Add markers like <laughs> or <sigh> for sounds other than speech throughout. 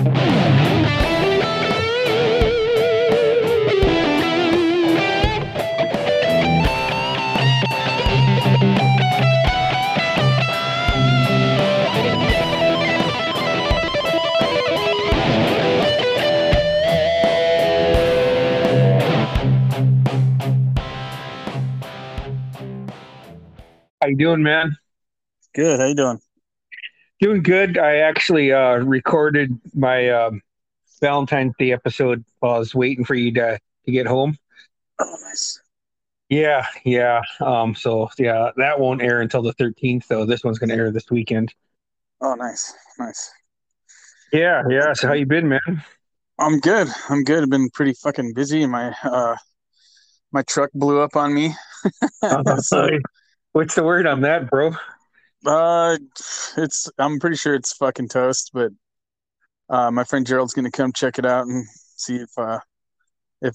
How you doing, man? Good. How you doing? Doing good. I actually uh, recorded my um, Valentine's Day episode while I was waiting for you to, to get home. Oh, nice. Yeah, yeah. Um, so yeah, that won't air until the 13th, though. This one's gonna air this weekend. Oh, nice, nice. Yeah, yeah. So how you been, man? I'm good. I'm good. I've been pretty fucking busy. My uh, my truck blew up on me. <laughs> So, What's the word on that, bro? Uh, it's. I'm pretty sure it's fucking toast. But uh, my friend Gerald's gonna come check it out and see if uh, if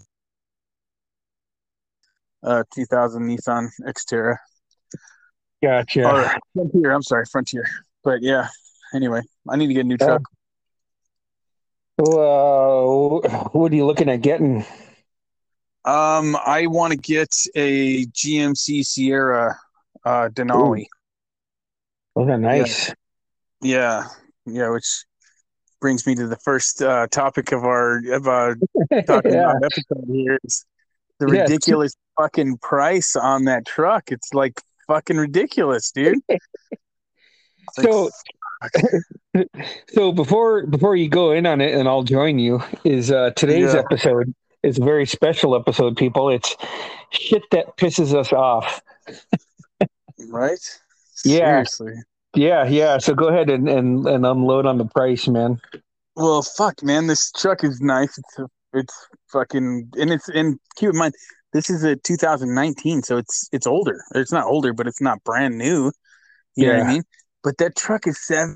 uh, 2000 Nissan Xterra Gotcha. or Frontier. I'm sorry, Frontier. But yeah. Anyway, I need to get a new truck. Well, uh, what are you looking at getting? Um, I want to get a GMC Sierra uh Denali. Oh, they're nice. Yeah, yeah, which brings me to the first uh, topic of our of our <laughs> talking Yeah. about episode here is the Yeah. ridiculous fucking price on that truck. It's like fucking ridiculous, dude. <laughs> It's like, So, <laughs> so before before you go in on it, and I'll join you. Is uh, today's Yeah. episode is a very special episode, people. It's shit that pisses us off. right? Yeah. Seriously. Yeah, yeah. So go ahead and, and, and unload on the price, man. Well, fuck, man, this truck is nice. It's it's fucking and it's and keep in mind this is a 2019, so it's it's older. It's not older, but it's not brand new. You know what Yeah. I mean? But that truck is seven.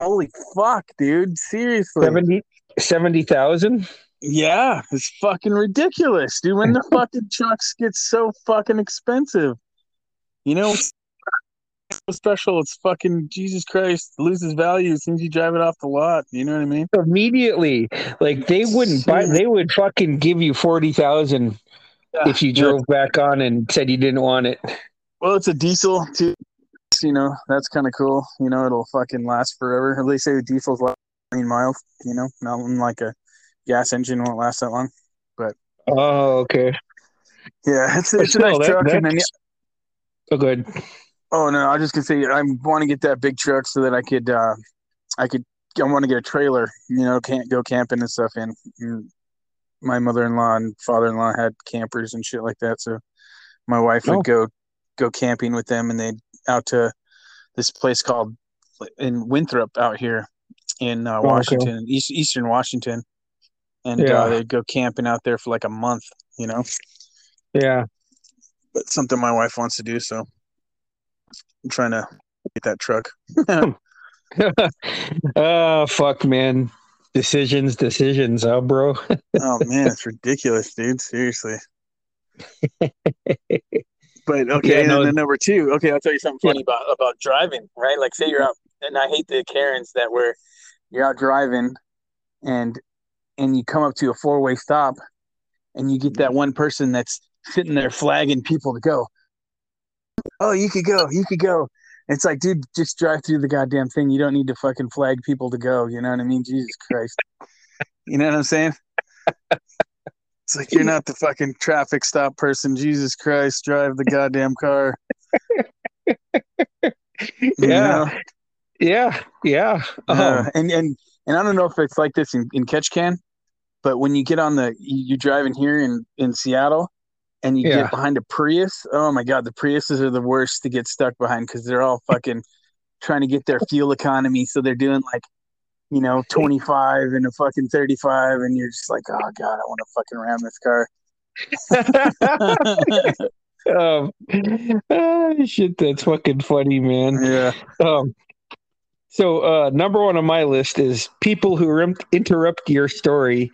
Holy fuck, dude! Seriously, 70 70,000? yeah, it's fucking ridiculous, dude. When the <laughs> fucking trucks get so fucking expensive, you know, it's so special. It's fucking Jesus Christ loses value as soon as you drive it off the lot. You know what I mean? Immediately. Like they wouldn't buy they would fucking give you 40,000 if you Yeah. drove back on and said you didn't want it. Well, it's a diesel too. You know, that's kind of cool. You know, it'll fucking last forever. At least say the diesels last million miles. You know, not like a gas engine won't last that long. But oh, okay. Yeah, it's, it's a nice that- truck. And then, Oh, good. oh no, I just gonna say I want to get that big truck so that I could, uh I could, I want to get a trailer. You know, can't go camping and stuff. And and my mother-in-law and father-in-law had campers and shit like that. So my wife would Oh. go go camping with them, and they'd out to this place called in Winthrop out here in uh, okay. Washington, East, Eastern Washington, and Yeah. uh, they'd go camping out there for like a month. You know, Yeah. But something my wife wants to do, so I'm trying to get that truck. <laughs> oh, fuck, man. Decisions, decisions, huh, bro? <laughs> oh man, it's ridiculous, dude. Seriously. But okay, Yeah, no. and then number two. Okay, I'll tell you something funny about about driving. Right, like say you're out, and I hate the Karens that were you're out driving, and and you come up to a four way stop, and you get that one person that's sitting there flagging people to go. Oh, you could go, you could go. It's like, dude, just drive through the goddamn thing. You don't need to fucking flag people to go. You know what I mean? Jesus Christ. You know what I'm saying? It's like you're not the fucking traffic stop person. Jesus Christ, drive the goddamn car. Yeah. know? Yeah. Yeah. Um, Uh, and and and I don't know if it's like this in, in Ketchikan, but when you get on the you, you driving here in in Seattle, and you Yeah. get behind a Prius. Oh my god, the Priuses are the worst to get stuck behind because they're all fucking trying to get their fuel economy. So they're doing like, you know, twenty five and a fucking thirty five, and you're just like, oh god, I want to fucking ram this car. um, <laughs> ah, shit, that's fucking funny, man. yeah. Um, so uh, number one on my list is people who interrupt your story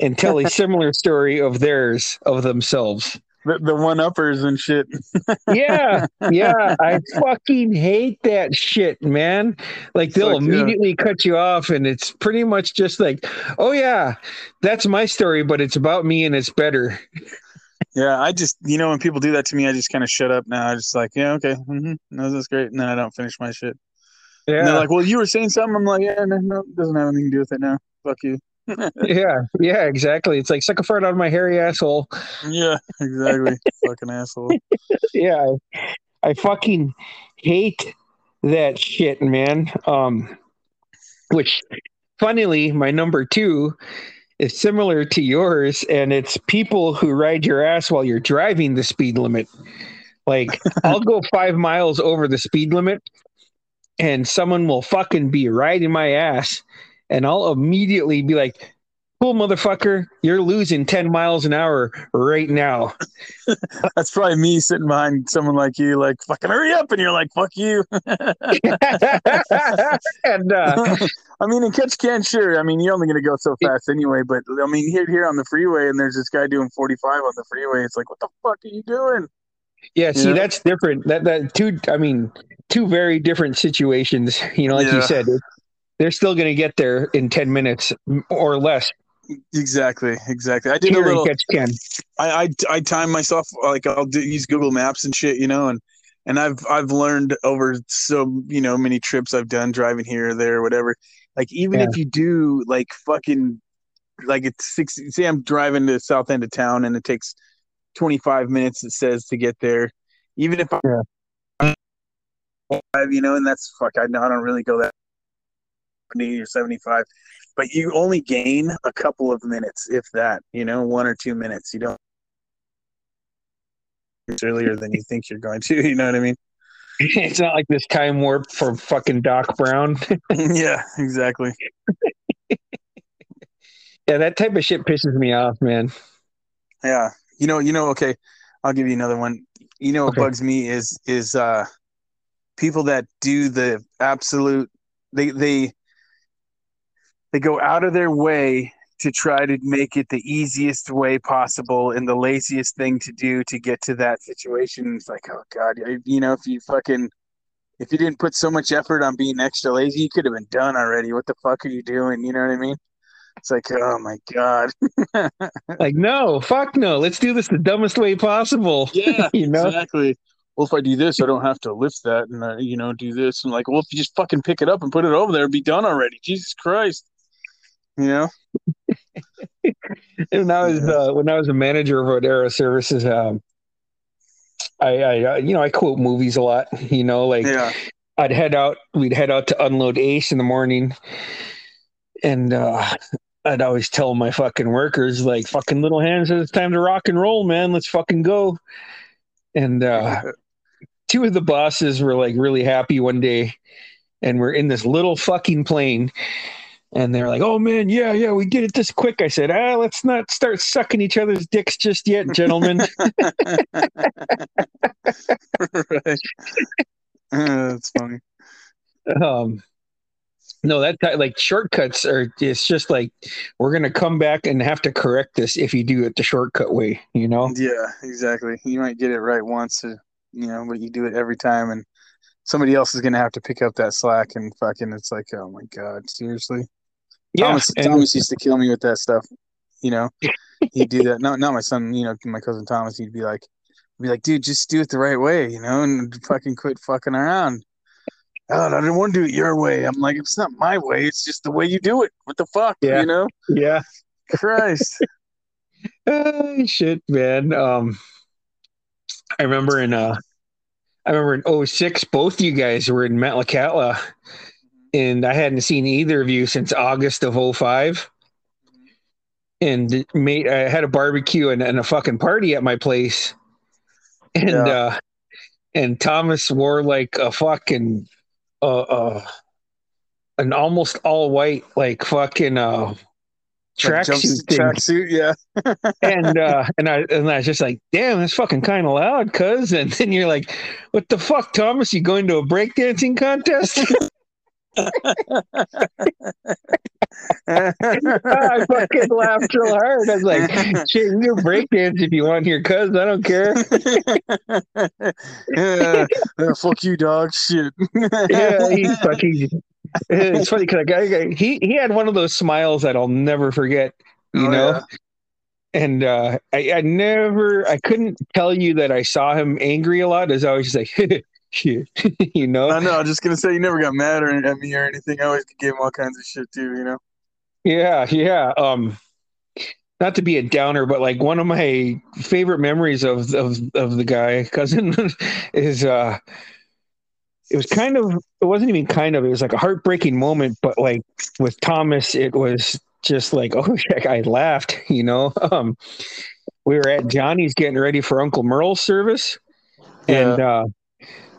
and tell a <laughs> similar story of theirs of themselves. the, the one uppers and shit. <laughs> yeah, yeah. I fucking hate that shit, man. Like they'll Fuck yeah. immediately cut you off, and it's pretty much just like, oh yeah, that's my story, but it's about me and it's better. Yeah, I just you know when people do that to me, I just kind of shut up. Now I just like, yeah, okay, mm-hmm, no, that's great. and then I don't finish my shit. Yeah, And they're like, well, you were saying something. I'm like, yeah, no, no, it doesn't have anything to do with it now. Fuck you. Yeah, yeah, exactly. It's like suck a fart out of my hairy asshole. Yeah, exactly. Fucking asshole. <laughs> yeah, I, I fucking hate that shit, man. Um, which, funnily, my number two is similar to yours, and it's people who ride your ass while you're driving the speed limit. Like, <laughs> I'll go five miles over the speed limit, and someone will fucking be riding my ass, and I'll immediately be like, Cool motherfucker, you're losing 10 miles an hour right now. <laughs> That's probably me sitting behind someone like you, like fucking hurry up, and you're like, fuck you. <laughs> <laughs> and uh, I mean, in Ketchikan, sure. I mean, you're only gonna go so fast anyway. But I mean, here, here on the freeway, and there's this guy doing 45 on the freeway. It's like, what the fuck are you doing? yeah, see, Yeah. that's different. That that two, I mean, two very different situations. You know, like you said, they're still going to get there in 10 minutes or less. Exactly, exactly. I did a Here in little. Ketchikan. I, I I time myself like I'll do, use Google Maps and shit, you know, and and I've I've learned over so you know many trips I've done driving here or there, or whatever. Like even Yeah. if you do like fucking like it's six. Say I'm driving to the south end of town and it takes 25 minutes. It says to get there, even if I, Yeah. I, you know, and that's fuck. I, I don't really go that 70 or 75 but you only gain a couple of minutes if that you know one or two minutes you don't it's <laughs> earlier than you think you're going to <laughs> you know what i mean <laughs> It's not like this time warp for fucking Doc Brown. yeah exactly yeah, that type of shit pisses me off, man. yeah you know you know okay i'll give you another one you know what Okay. bugs me is is uh people that do the absolute they they they go out of their way to try to make it the easiest way possible and the laziest thing to do to get to that situation. It's like, oh god, you know, if you fucking if you didn't put so much effort on being extra lazy, you could have been done already. What the fuck are you doing? You know what I mean? It's like, oh my god. <laughs> Like, no, fuck no. Let's do this the dumbest way possible. <laughs> Yeah, You know? exactly. Well, if I do this, I don't have to lift that, and uh, you know, do this. And like, well, if you just fucking pick it up and put it over there, it'd be done already. Jesus Christ. You know? when I was uh, when I was a manager of Rodera Services, um, I, I uh, you know I quote movies a lot. <laughs> You know, like Yeah. I'd head out, we'd head out to unload Ace in the morning, and uh, I'd always tell my fucking workers like, "Fucking little hands, it's time to rock and roll, man. Let's fucking go." And uh, <laughs> two of the bosses were like really happy one day, and we're in this little fucking plane. And they're like, "Oh man, yeah, yeah, we did it this quick." I said, "Ah, let's not start sucking each other's dicks just yet, gentlemen." <laughs> right. Uh, that's funny. um, no, that like shortcuts are. It's just like we're gonna come back and have to correct this if you do it the shortcut way. You know? Yeah, exactly. You might get it right once, uh, you know, but you do it every time, and somebody else is gonna have to pick up that slack. And fucking, it's like, oh my god, seriously. Thomas, and- Thomas used to kill me with that stuff. You know, he'd do that. <laughs> Not, not my son. You know, my cousin Thomas. He'd be like, be like, dude, just do it the right way. You know, and fucking quit fucking around. Oh, I didn't want to do it your way. I'm like, it's not my way. It's just the way you do it. What the fuck? Yeah. You know, yeah. Christ. <laughs> Shit, man. Um, I remember in uh, I remember in 06, both you guys were in Metlakatla, and I hadn't seen either of you since August of 05. And made I had a barbecue and, and a fucking party at my place, and Yeah. uh, and Thomas wore like a fucking uh, uh an almost all white like fucking uh Like tracksuit thing Tracksuit, yeah. <laughs> and uh and I and I was just like, damn, that's fucking kind of loud, cuz. And then you're like, what the fuck, Thomas? You going to a breakdancing contest? <laughs> I fucking laughed real hard. I was like, <laughs> shit, you can break dance if you want here, cuz I don't care. yeah, <laughs> yeah, fuck you, dog. Shit. yeah, he's <laughs> fucking. It's funny because guy, he he had one of those smiles that I'll never forget. You Oh, know, yeah. and uh, I, I never, I couldn't tell you that I saw him angry a lot. As I was just like, <laughs> shit, you know. I know. I was just gonna say you never got mad or at me or anything. I always gave him all kinds of shit too. You know. Yeah, yeah. Um, not to be a downer, but like one of my favorite memories of of of the guy <laughs> cousin is uh, it was kind of it wasn't even kind of it was like a heartbreaking moment, but like with Thomas, it was just like <laughs> oh shit, I laughed, you know. Um, we were at Johnny's getting ready for Uncle Merle's service, and uh,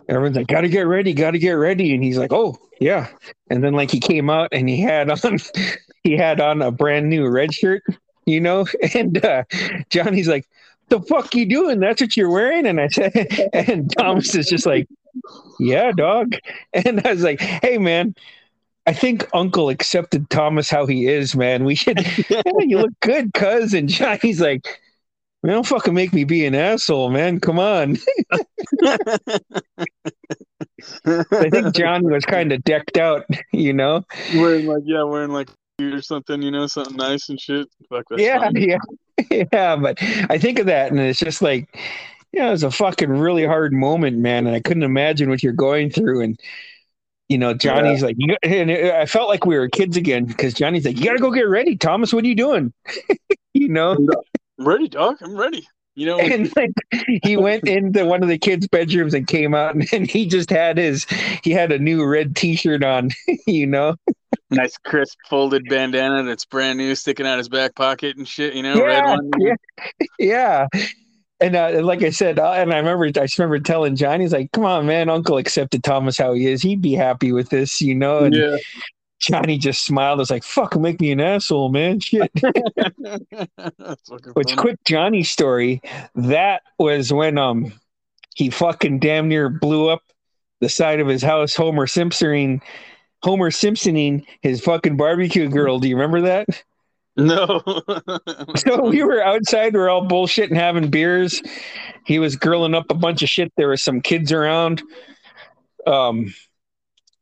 everyone's like, "Got to get ready, got to get ready," and he's like, "Oh yeah," and then like he came out and he had on <laughs> he had on a brand new red shirt, you know, <laughs> and uh, Johnny's like, "The fuck you doing? That's what you're wearing?" And I said, <laughs> and Thomas is just like, "Yeah, dog," and I was like, "Hey, man." I think Uncle accepted Thomas how he is, man. We should. You look good, cuz. And Johnny's like, man, don't fucking make me be an asshole, man. Come on. <laughs> I think <laughs> Johnny was kind of decked out, you know. wearing like yeah, wearing like or something. You know, something nice and shit. Fuck that's yeah, funny. yeah, <laughs> yeah. But I think of that, and it's just like, yeah, it was a fucking really hard moment, man. And I couldn't imagine what you're going through. And you know, Johnny's like, you and it- I felt like we were kids again because Johnny's like, you got to go get ready, Thomas. What are you doing? you know. I'm ready, Doc. I'm ready. You know, and like he went <laughs> into one of the kids' bedrooms and came out, and, and he just had his he had a new red T-shirt on, <laughs> you know. nice crisp folded bandana that's brand new sticking out his back pocket and shit. You know, red Yeah, one. yeah, yeah. And uh, and like I said, uh, and I remember, I just remember telling Johnny, he's like, "Come on, man, Uncle accepted Thomas how he is. He'd be happy with this, you know." And yeah. Johnny just smiled. Was like, "Fuck, make me an asshole, man." <laughs> Shit. Which quick Johnny story. That was when um he fucking damn near blew up the side of his house. Homer Simpsoning, Homer Simpsoning his fucking barbecue girl. Do you remember that? No. <laughs> So we were outside. We are all bullshitting, having beers. He was grilling up a bunch of shit. There was some kids around. Um.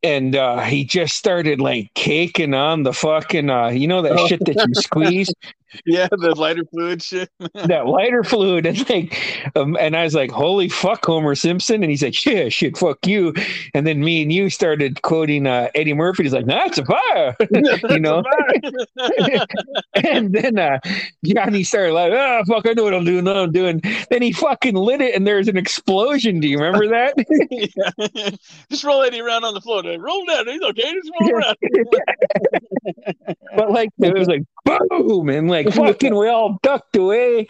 And uh, he just started like caking on the fucking, uh, you know, that Oh. shit that you squeeze. <laughs> <laughs> yeah, the lighter fluid shit. <laughs> that lighter fluid and like um, and I was like, holy fuck, Homer Simpson. And he's like, yeah, shit, fuck you. And then me and you started quoting uh, Eddie Murphy. He's like, nah, a fire. <laughs> you know? and then uh, Johnny started like, oh, fuck, I know what I'm doing. What I'm doing. Then he fucking lit it and there's an explosion. Do you remember that? Yeah. Just roll Eddie around on the floor. Roll down. He's okay. Just roll around. but like, it was like, boom. And like, <laughs> fucking, we all ducked away.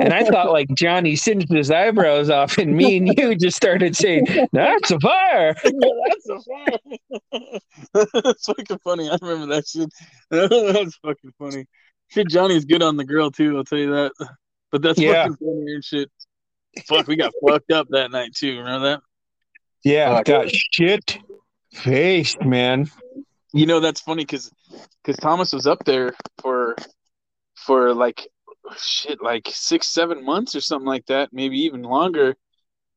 And I thought like Johnny singed his eyebrows off and me and you just started saying, that's a fire. <laughs> That's a fire. That's fucking funny. I remember that shit. <laughs> That's fucking funny. Shit, Johnny's good on the grill too. I'll tell you that. But that's Yeah. fucking funny and shit. Fuck, we got fucked up that night too. Remember that? Yeah, Fuck. got shit faced, man. You know that's funny because because Thomas was up there for for like shit like six seven months or something like that, maybe even longer,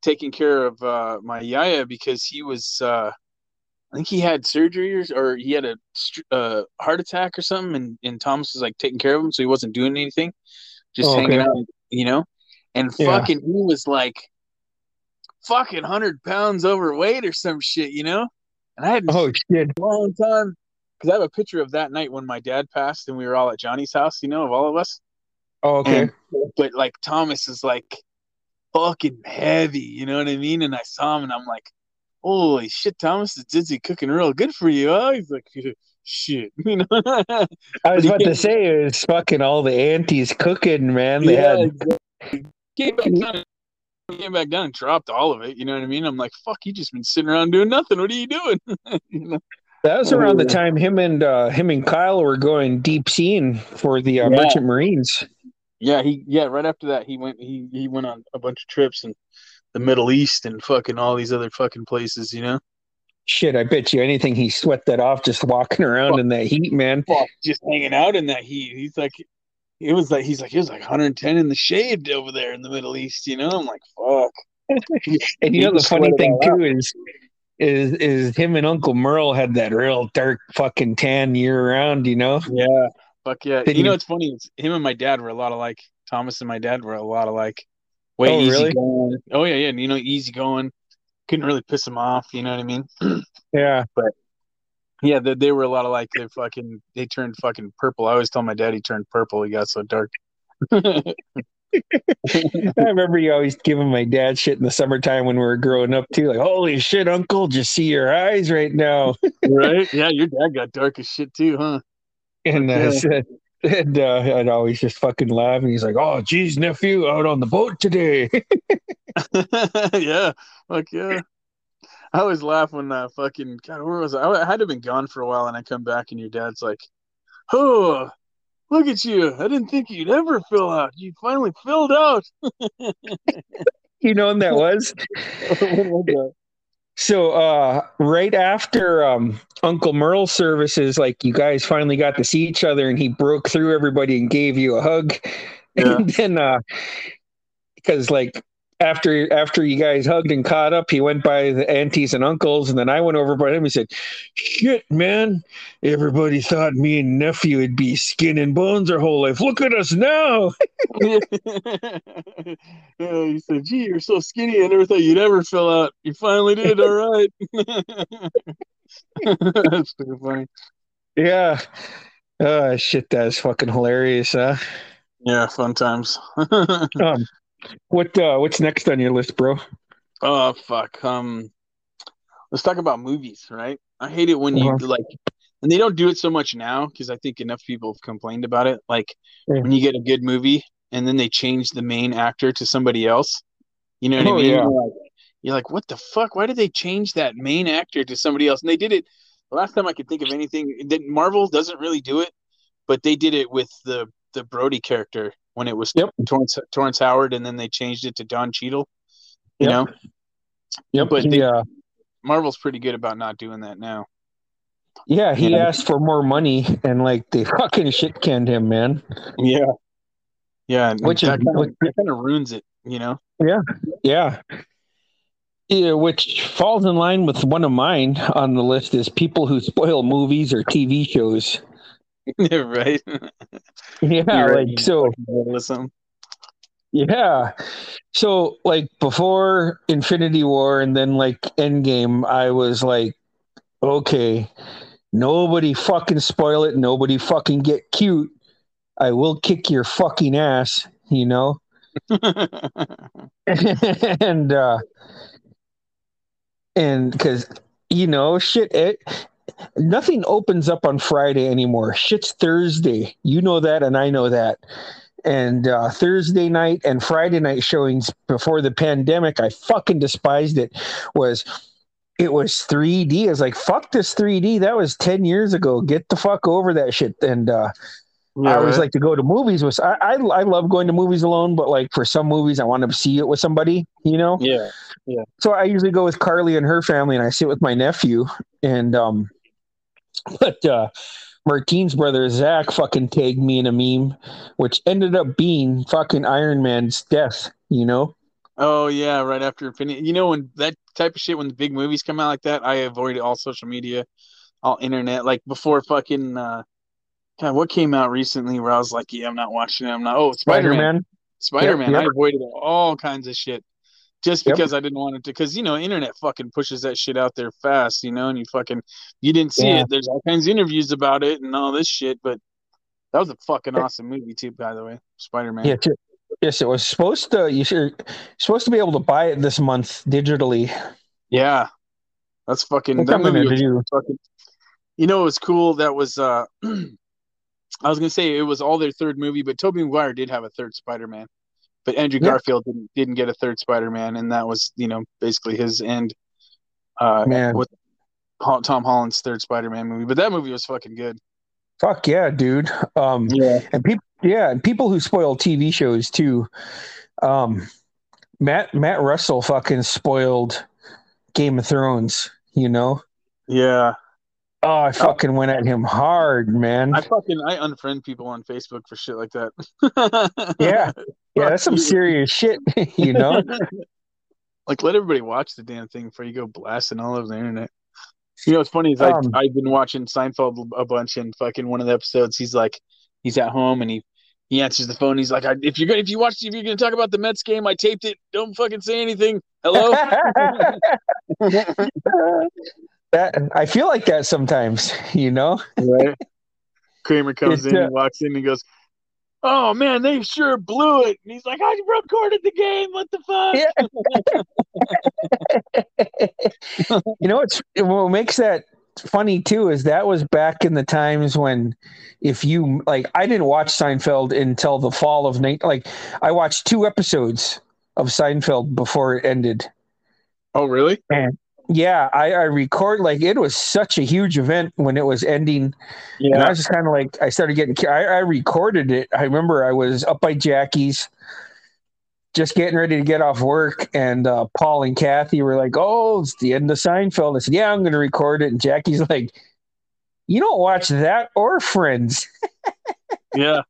taking care of uh, my yaya because he was uh, I think he had surgery or, or he had a uh, heart attack or something, and, and Thomas was like taking care of him, so he wasn't doing anything, just Oh, hanging okay. out, you know. And Yeah. fucking, he was like fucking hundred pounds overweight or some shit, you know. And I hadn't Oh shit. a long time because I have a picture of that night when my dad passed and we were all at Johnny's house, you know, of all of us. Oh, okay. And, but like Thomas is like fucking heavy, you know what I mean? And I saw him and I'm like, holy shit, Thomas is dizzy cooking real good for you. Oh, he's like, <laughs> shit, <laughs> you know? I was about to say it was fucking all the aunties cooking, man. They yeah, had exactly. Came back down. Came back down and dropped all of it. You know what I mean? I'm like, fuck, you just been sitting around doing nothing. What are you doing? <laughs> you know? that was around the Oh. time him and uh him and Kyle were going deep seeing for the uh, Yeah. merchant marines. Yeah, he yeah, right after that he went he he went on a bunch of trips in the Middle East and fucking all these other fucking places, you know? shit, I bet you anything he sweat that off just walking around Fuck. in that heat, man. Fuck, just hanging out in that heat. He's like, it was like he's like it was like 110 in the shade over there in the Middle East. You know, I'm like, fuck. <laughs> And you know the funny thing too is is is him and Uncle Merle had that real dark fucking tan year round, you know? Yeah, fuck yeah. Did you know, it's funny. It's, him and my dad were a lot alike. Thomas and my dad were a lot alike. Way Oh, easy really? going. Oh yeah, yeah. You know, easy going. Couldn't really piss him off. You know what I mean? <clears throat> Yeah. Yeah, they, they were a lot of like They fucking they turned fucking purple. I always tell my dad he turned purple. He got so dark. <laughs> I remember you always giving my dad shit in the summertime when we were growing up too. Like, holy shit, uncle, just see your eyes right now. <laughs> right? Yeah, your dad got dark as shit too, huh? And uh, Yeah. said, and uh, I'd always just fucking laugh. And he's like, "Oh, geez, nephew, out on the boat today." <laughs> yeah, fuck yeah. I always laugh when uh, fucking God, where was I? I had to have been gone for a while, and I come back, and your dad's like, "Oh, look at you! I didn't think you'd ever fill out. You finally filled out." <laughs> you know when that was? When was that? So uh right after um Uncle Merle's services, like you guys finally got to see each other and he broke through everybody and gave you a hug. Yeah. <laughs> And then uh because like after after you guys hugged and caught up, he went by the aunties and uncles, and then I went over by him He said, Shit, man, everybody thought me and nephew would be skin and bones our whole life. Look at us now. <laughs> yeah, you said, "Gee, you're so skinny. I never thought you'd ever fill out. You finally did. All right." <laughs> That's pretty funny. Yeah. Uh shit, that's fucking hilarious, huh? Yeah, fun times. <laughs> Um what uh what's next on your list, bro? oh fuck. Um, let's talk about movies, right? I hate it when you Uh-huh. like, and they don't do it so much now because I think enough people have complained about it. Like Yeah. when you get a good movie and then they change the main actor to somebody else. You know what Oh, I mean? yeah. You're like, you're like, what the fuck? Why did they change that main actor to somebody else? And they did it. The last time I could think of anything that Marvel doesn't really do it, but they did it with the the Brody character when it was Yep. Terrence, Terrence Howard, and then they changed it to Don Cheadle. You Yep. know, Yep. But he, they- uh, Marvel's pretty good about not doing that now. yeah, he Yeah. asked for more money and like they <laughs> fucking shit canned him, man. Yeah, yeah, and Which is- that kind, of, kind of ruins it. You know, Yeah, Yeah. Yeah, which falls in line with one of mine on the list is people who spoil movies or TV shows. <laughs> right? Yeah, like so yeah. So like before Infinity War and then like Endgame, I was like, okay, nobody fucking spoil it, nobody fucking get cute. I will kick your fucking ass, you know? <laughs> and uh and because you know shit it nothing opens up on friday anymore. Shit's thursday. You know that and i know that. And uh thursday night and friday night showings before the pandemic i fucking despised it. Was it was 3d i was like fuck this 3d that was 10 years ago. Get the fuck over that shit. And uh I always like to go to movies with. I, I I love going to movies alone, but like for some movies, I want to see it with somebody. You know. yeah, So I usually go with Carly and her family, and I sit with my nephew. And um, <laughs> but uh, Martine's brother Zach fucking tagged me in a meme, which ended up being fucking Iron Man's death. You know. Oh yeah, right after Infinity. You know when that type of shit, when the big movies come out like that, I avoid all social media, all internet. Like before fucking. uh God, what came out recently where I was like, yeah, I'm not watching it. I'm not. Oh, Spider Man. Spider-Man. Spider Man. Yep, I avoided all kinds of shit just Yep. because I didn't want it to. Because you know, internet fucking pushes that shit out there fast. You know, and you fucking you didn't see Yeah. it. There's all kinds of interviews about it and all this shit. But that was a fucking awesome movie too, by the way. Spider Man. Yes, it- yes, it was supposed to. You should supposed to be able to buy it this month digitally. Yeah, that's fucking. That movie was fucking. You know, it was cool. That was. uh <clears throat> I was gonna say it was all their third movie, but Tobey Maguire did have a third Spider Man, but Andrew Yeah. Garfield didn't didn't get a third Spider Man, and that was you know basically his end. Uh, Man. with Tom Holland's third Spider Man movie, but that movie was fucking good. Fuck yeah, dude. Um, Yeah, and people yeah and people who spoil tv shows too um matt matt russell fucking spoiled game of thrones you know Yeah. Oh, I fucking went at him hard, man. I fucking I unfriend people on Facebook for shit like that. Yeah. Yeah, <laughs> that's some serious shit, <laughs> you know? <laughs> like let everybody watch the damn thing before you go blasting all over the internet. You know what's funny is Um, I've been watching Seinfeld a bunch and fucking one of the episodes he's like he's at home and he he answers the phone he's like I, if you're gonna if you watch if you're gonna talk about the Mets game I taped it don't fucking say anything hello that I feel like that sometimes, you know? right Kramer <laughs> comes in uh, and walks in and goes oh man they sure blew it and he's like I recorded the game what the fuck Yeah. <laughs> you know what's what makes that funny too is that was back in the times when if you like I didn't watch Seinfeld until the fall of night like I watched two episodes of Seinfeld before it ended. oh really Yeah, I, I record like it was such a huge event when it was ending. And I was just kind of like, I started getting, I, I recorded it. I remember I was up by Jackie's, just getting ready to get off work, and uh, Paul and Kathy were like, "Oh, it's the end of Seinfeld." I said, "Yeah, I'm going to record it." And Jackie's like, "You don't watch that or Friends?" <laughs> yeah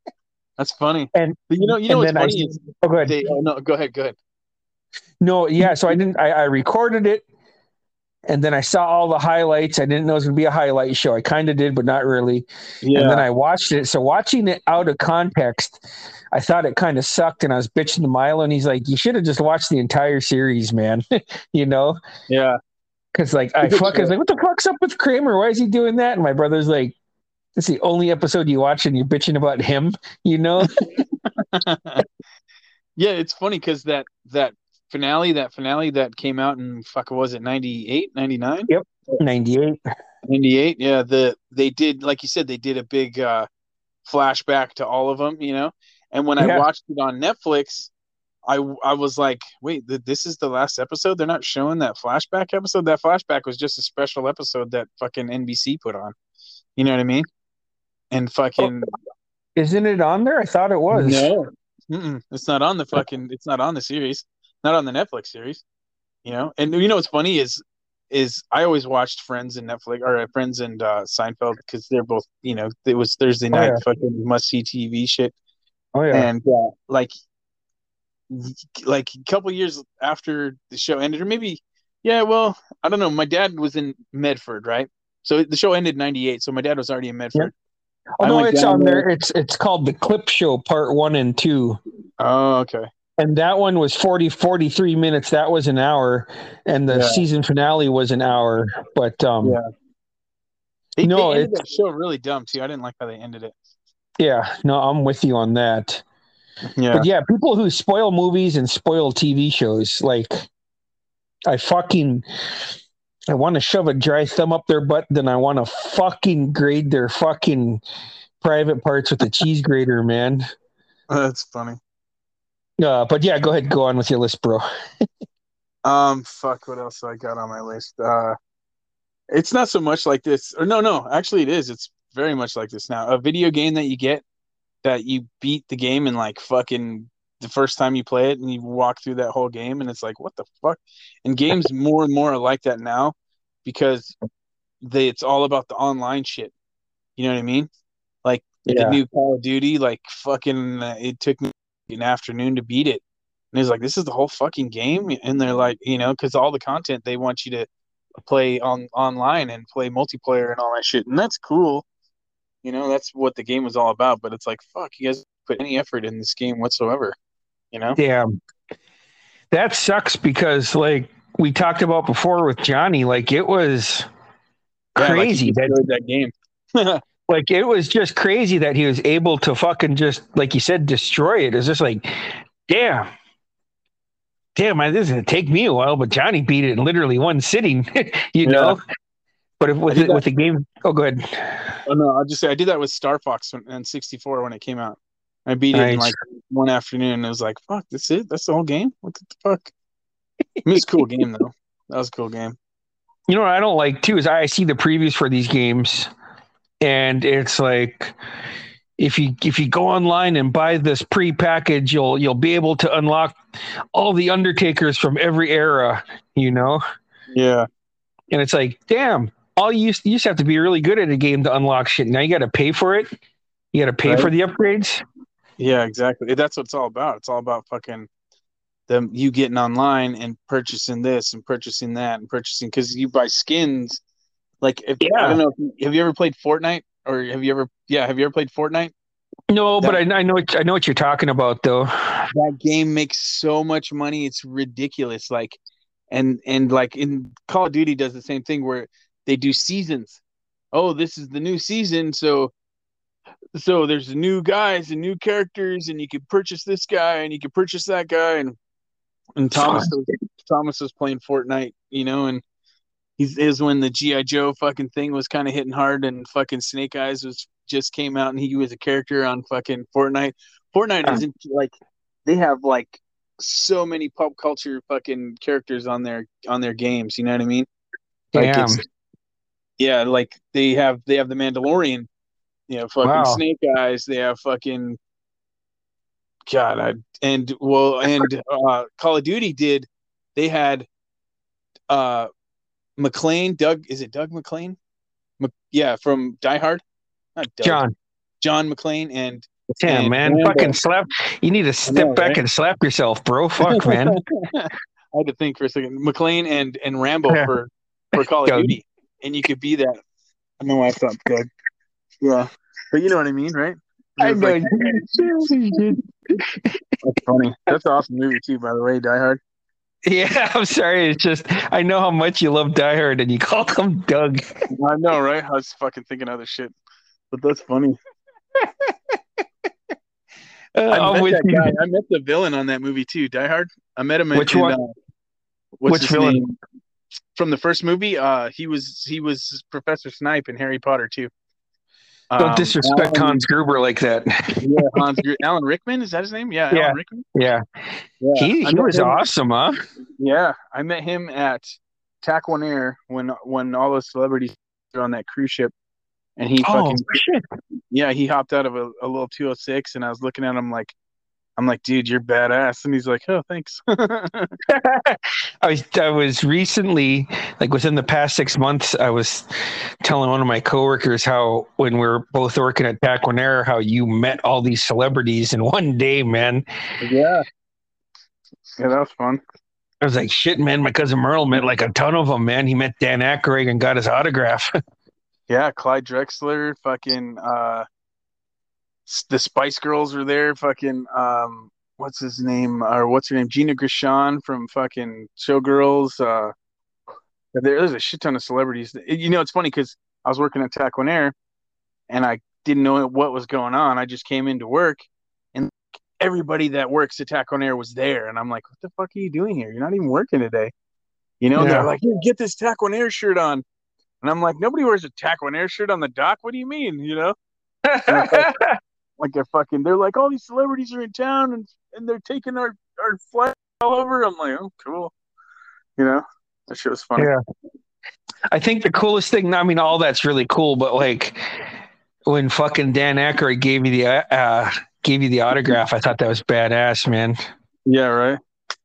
that's funny And- you know you know what's then I- funny is Oh, go ahead. they oh no go ahead go ahead No, yeah. So I didn't. I, I recorded it, and then I saw all the highlights. I didn't know it was going to be a highlight show. I kind of did, but not really. yeah And then I watched it. So watching it out of context, I thought it kind of sucked. And I was bitching to Milo, and he's like, "You should have just watched the entire series, man." <laughs> you know, yeah because like I <laughs> fuck, I was like, "What the fuck's up with Kramer? Why is he doing that?" And my brother's like, "It's the only episode you watch, and you're bitching about him." You know? <laughs> yeah, it's funny because that that finale, that finale that came out in fuck, was it 98, 99? Yep. Ninety eight. 98? Yeah, the they did like you said, they did a big uh flashback to all of them, you know. And when I watched it on Netflix, I I was like, wait, th- this is the last episode. They're not showing that flashback episode. That flashback was just a special episode that fucking NBC put on. You know what I mean? And fucking Isn't it on there? I thought it was. No, Mm-mm. it's not on the fucking. It's not on the series. Not on the Netflix series. You know, and you know what's funny is, is I always watched Friends and Netflix or uh, Friends and uh, Seinfeld because they're both. You know, it was Thursday Oh, night yeah. fucking must see TV shit, Oh yeah. and uh, like, like a couple years after the show ended, or maybe, yeah, well, I don't know. My dad was in Medford, right? So the show ended in '98. So my dad was already in Medford. oh I no, it's on there- there. It's it's called the Clip Show Part One and Two. Oh, okay. And that one was 40 43 minutes that was an hour and the Yeah. season finale was an hour but um Yeah. They, No, they ended it's- show really dumb too. I didn't like how they ended it. yeah no i'm with you on that Yeah. but yeah people who spoil movies and spoil tv shows like i fucking i want to shove a dry thumb up their butt then i want to fucking grade their fucking private parts with a cheese grater man <laughs> That's funny. Uh, but yeah go ahead go on with your list bro Um, fuck. What else I got on my list? Uh, it's not so much like this. Or no, no. Actually, it is. It's very much like this now. A video game that you get that you beat the game in like fucking the first time you play it, and you walk through that whole game, and it's like, what the fuck? And games <laughs> more and more are like that now because they it's all about the online shit. You know what I mean? Like Yeah. the new Call of Duty, like fucking, uh, it took me an afternoon to beat it. And he's like, this is the whole fucking game. And they're like, you know, because all the content they want you to play on online and play multiplayer and all that shit. And that's cool. You know, that's what the game was all about. But it's like, fuck, you guys put any effort in this game whatsoever. You know? Damn. That sucks because like we talked about before with Johnny, like it was Yeah, like, crazy that that game. <laughs> like it was just crazy that he was able to fucking just like you said destroy it. It's just like damn. Damn, I, this is gonna take me a while, but Johnny beat it in literally one sitting, <laughs> you know. But if with I the, with the game, oh, go ahead. Oh no, I'll just say I did that with Star Fox and 64 when it came out. I beat it in like one afternoon. And it was like, fuck, that's it. That's the whole game. What the fuck? I mean, it's a cool game though. That was a cool game. You know what I don't like too is I see the previews for these games, and it's like if you if you go online and buy this pre-package, you'll you'll be able to unlock all the Undertakers from every era, you know. Yeah. And it's like, damn, all you used, you used to have to be really good at a game to unlock shit. Now you got to pay for it. You got to pay Right. for the upgrades. Yeah, exactly. That's what it's all about. It's all about fucking them you getting online and purchasing this and purchasing that and purchasing because you buy skins. Like if I don't know, if have you ever played Fortnite or have you ever? Yeah, have you ever played Fortnite? No, but I, I know what, I know what you're talking about though. That game makes so much money, it's ridiculous. Like, and and like in Call of Duty does the same thing where they do seasons. Oh, this is the new season, so so there's new guys and new characters, and you can purchase this guy and you can purchase that guy, and and Thomas was, Thomas was playing Fortnite, you know, and he's is when the GI Joe fucking thing was kind of hitting hard, and fucking Snake Eyes was just came out, and he was a character on fucking Fortnite. Fortnite Huh. isn't like they have like so many pop culture fucking characters on their on their games. You know what I mean? Like Damn. yeah, like they have they have the Mandalorian, you know, fucking Wow. Snake Eyes. They have fucking God, I, and well, and uh, Call of Duty did. They had uh McLean, Doug. Is it Doug McLean? Mc, yeah, from Die Hard. Not Doug. John. John McClane and Damn, And man. Rambo. Fucking slap. You need to step know, back right? and slap yourself, bro. Fuck, man. <laughs> I had to think for a second. McLean and and Rambo Yeah. for for Call of Doug. Duty, and you could be that. I know I thought Doug. Yeah, but you know what I mean, right? I know. like- <laughs> that's funny. That's an awesome movie too, by the way. Die Hard. Yeah, <laughs> I'm sorry. It's just I know how much you love Die Hard, and you call him Doug. <laughs> I know, right? I was fucking thinking other shit, but that's funny. <laughs> Uh, I met that guy. I met the villain on that movie too, Die Hard. I met him. In, Which in, one? uh, what's Which villain? name? From the first movie, uh, he was he was Professor Snape in Harry Potter too. Don't Um, disrespect Alan- Hans Gruber like that. Yeah, Hans Alan Rickman is that his name? Yeah, Yeah. Alan Rickman. yeah, Yeah, he he was him- awesome, huh? Yeah, I met him at Taquan Air when when all those celebrities were on that cruise ship, and he Oh fucking shit! yeah he hopped out of a, a little 206, and I was looking at him like, I'm like, dude, you're badass, and he's like, oh, thanks. <laughs> I was I was recently, like within the past six months, I was telling one of my coworkers how when we were both working at Taquan Air, how you met all these celebrities in one day, man. yeah, yeah, that was fun. I was like, shit, man. My cousin Merle met like a ton of them, man. He met Dan Aykroyd and got his autograph. <laughs> Yeah, Clyde Drexler, fucking uh, the Spice Girls were there. Fucking um, what's his name or what's her name? Gina Gershon from fucking Showgirls. Uh, there- there's a shit ton of celebrities. You know, it's funny because I was working at Taquan Air, and I didn't know what was going on. I just came into work, and everybody that works at Taquan Air was there, and I'm like, "What the fuck are you doing here? You're not even working today." You know, Yeah. they're like, "Here, "Get this Taquan Air shirt on." And I'm like, nobody wears a Taquan Air shirt on the dock. What do you mean? You know, like <laughs> <laughs> they're fucking. They're like, all these celebrities are in town and and they're taking our our flag all over. I'm like, oh, cool. You know, that shit was funny. Yeah. I think the coolest thing, I mean, all that's really cool, but like when fucking Dan Aykroyd gave you the uh, gave you the autograph, I thought that was badass, man. Yeah, right.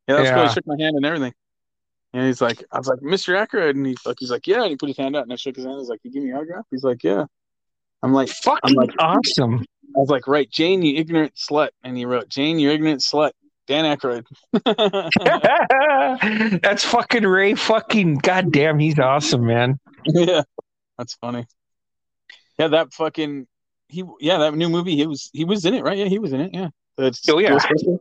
Yeah, that's cool. Yeah. He shook my hand and everything. And he's like, I was like, Mr. Aykroyd, and he's like, he's like, yeah. And he put his hand out, and I shook his hand. He's like, you give me autograph? He's like, yeah. I'm like, Fucking like- awesome. I was like, right, Jane, you ignorant slut. And he wrote, Jane, you ignorant slut. Dan Aykroyd. <laughs> that's fucking Ray. Fucking goddamn, he's awesome, man. yeah, that's funny. Yeah, that fucking he. Yeah, that new movie. He was he was in it, right? Yeah, he was in it. Yeah. That's Oh, yeah. Ghostbusters.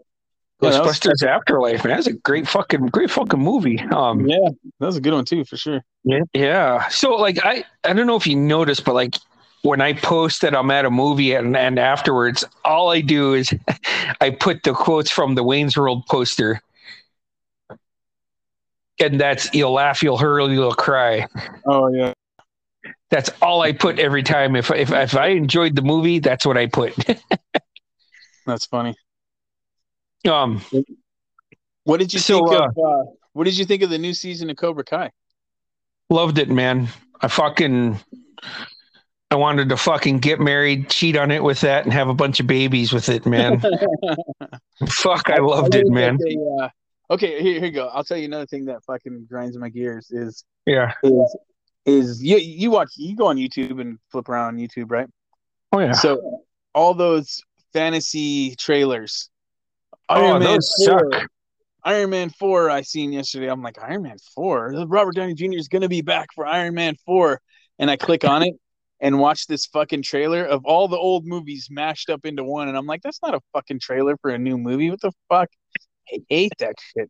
Yeah, Ghostbusters Afterlife, man. That's a great fucking great fucking movie. Um, Yeah, that was a good one too, for sure. Yeah. Yeah. So like I I don't know if you noticed, but like when I post that I'm at a movie and, and afterwards, all I do is <laughs> I put the quotes from the Wayne's World poster. And that's you'll laugh, you'll hurl, you'll cry. Oh yeah, That's all I put every time. If if if I enjoyed the movie, that's what I put. <laughs> that's funny. um What did you So, think uh, of? Uh, what did you think of the new season of Cobra Kai? loved it, man. I fucking I wanted to fucking get married, cheat on it with that, and have a bunch of babies with it, man. <laughs> Fuck, I loved it, man. they, uh, okay, here, here you go. I'll tell you another thing that fucking grinds my gears is Yeah. is is you you watch you go on YouTube and flip around on YouTube, right? Oh yeah. So all those fantasy trailers. oh, Iron Man those 4, suck. Iron Man 4 I seen yesterday. I'm like, Iron Man 4? Robert Downey Jr. is gonna be back for Iron Man 4. And I click on it and watch this fucking trailer of all the old movies mashed up into one. And I'm like, that's not a fucking trailer for a new movie. What the fuck? I hate that shit.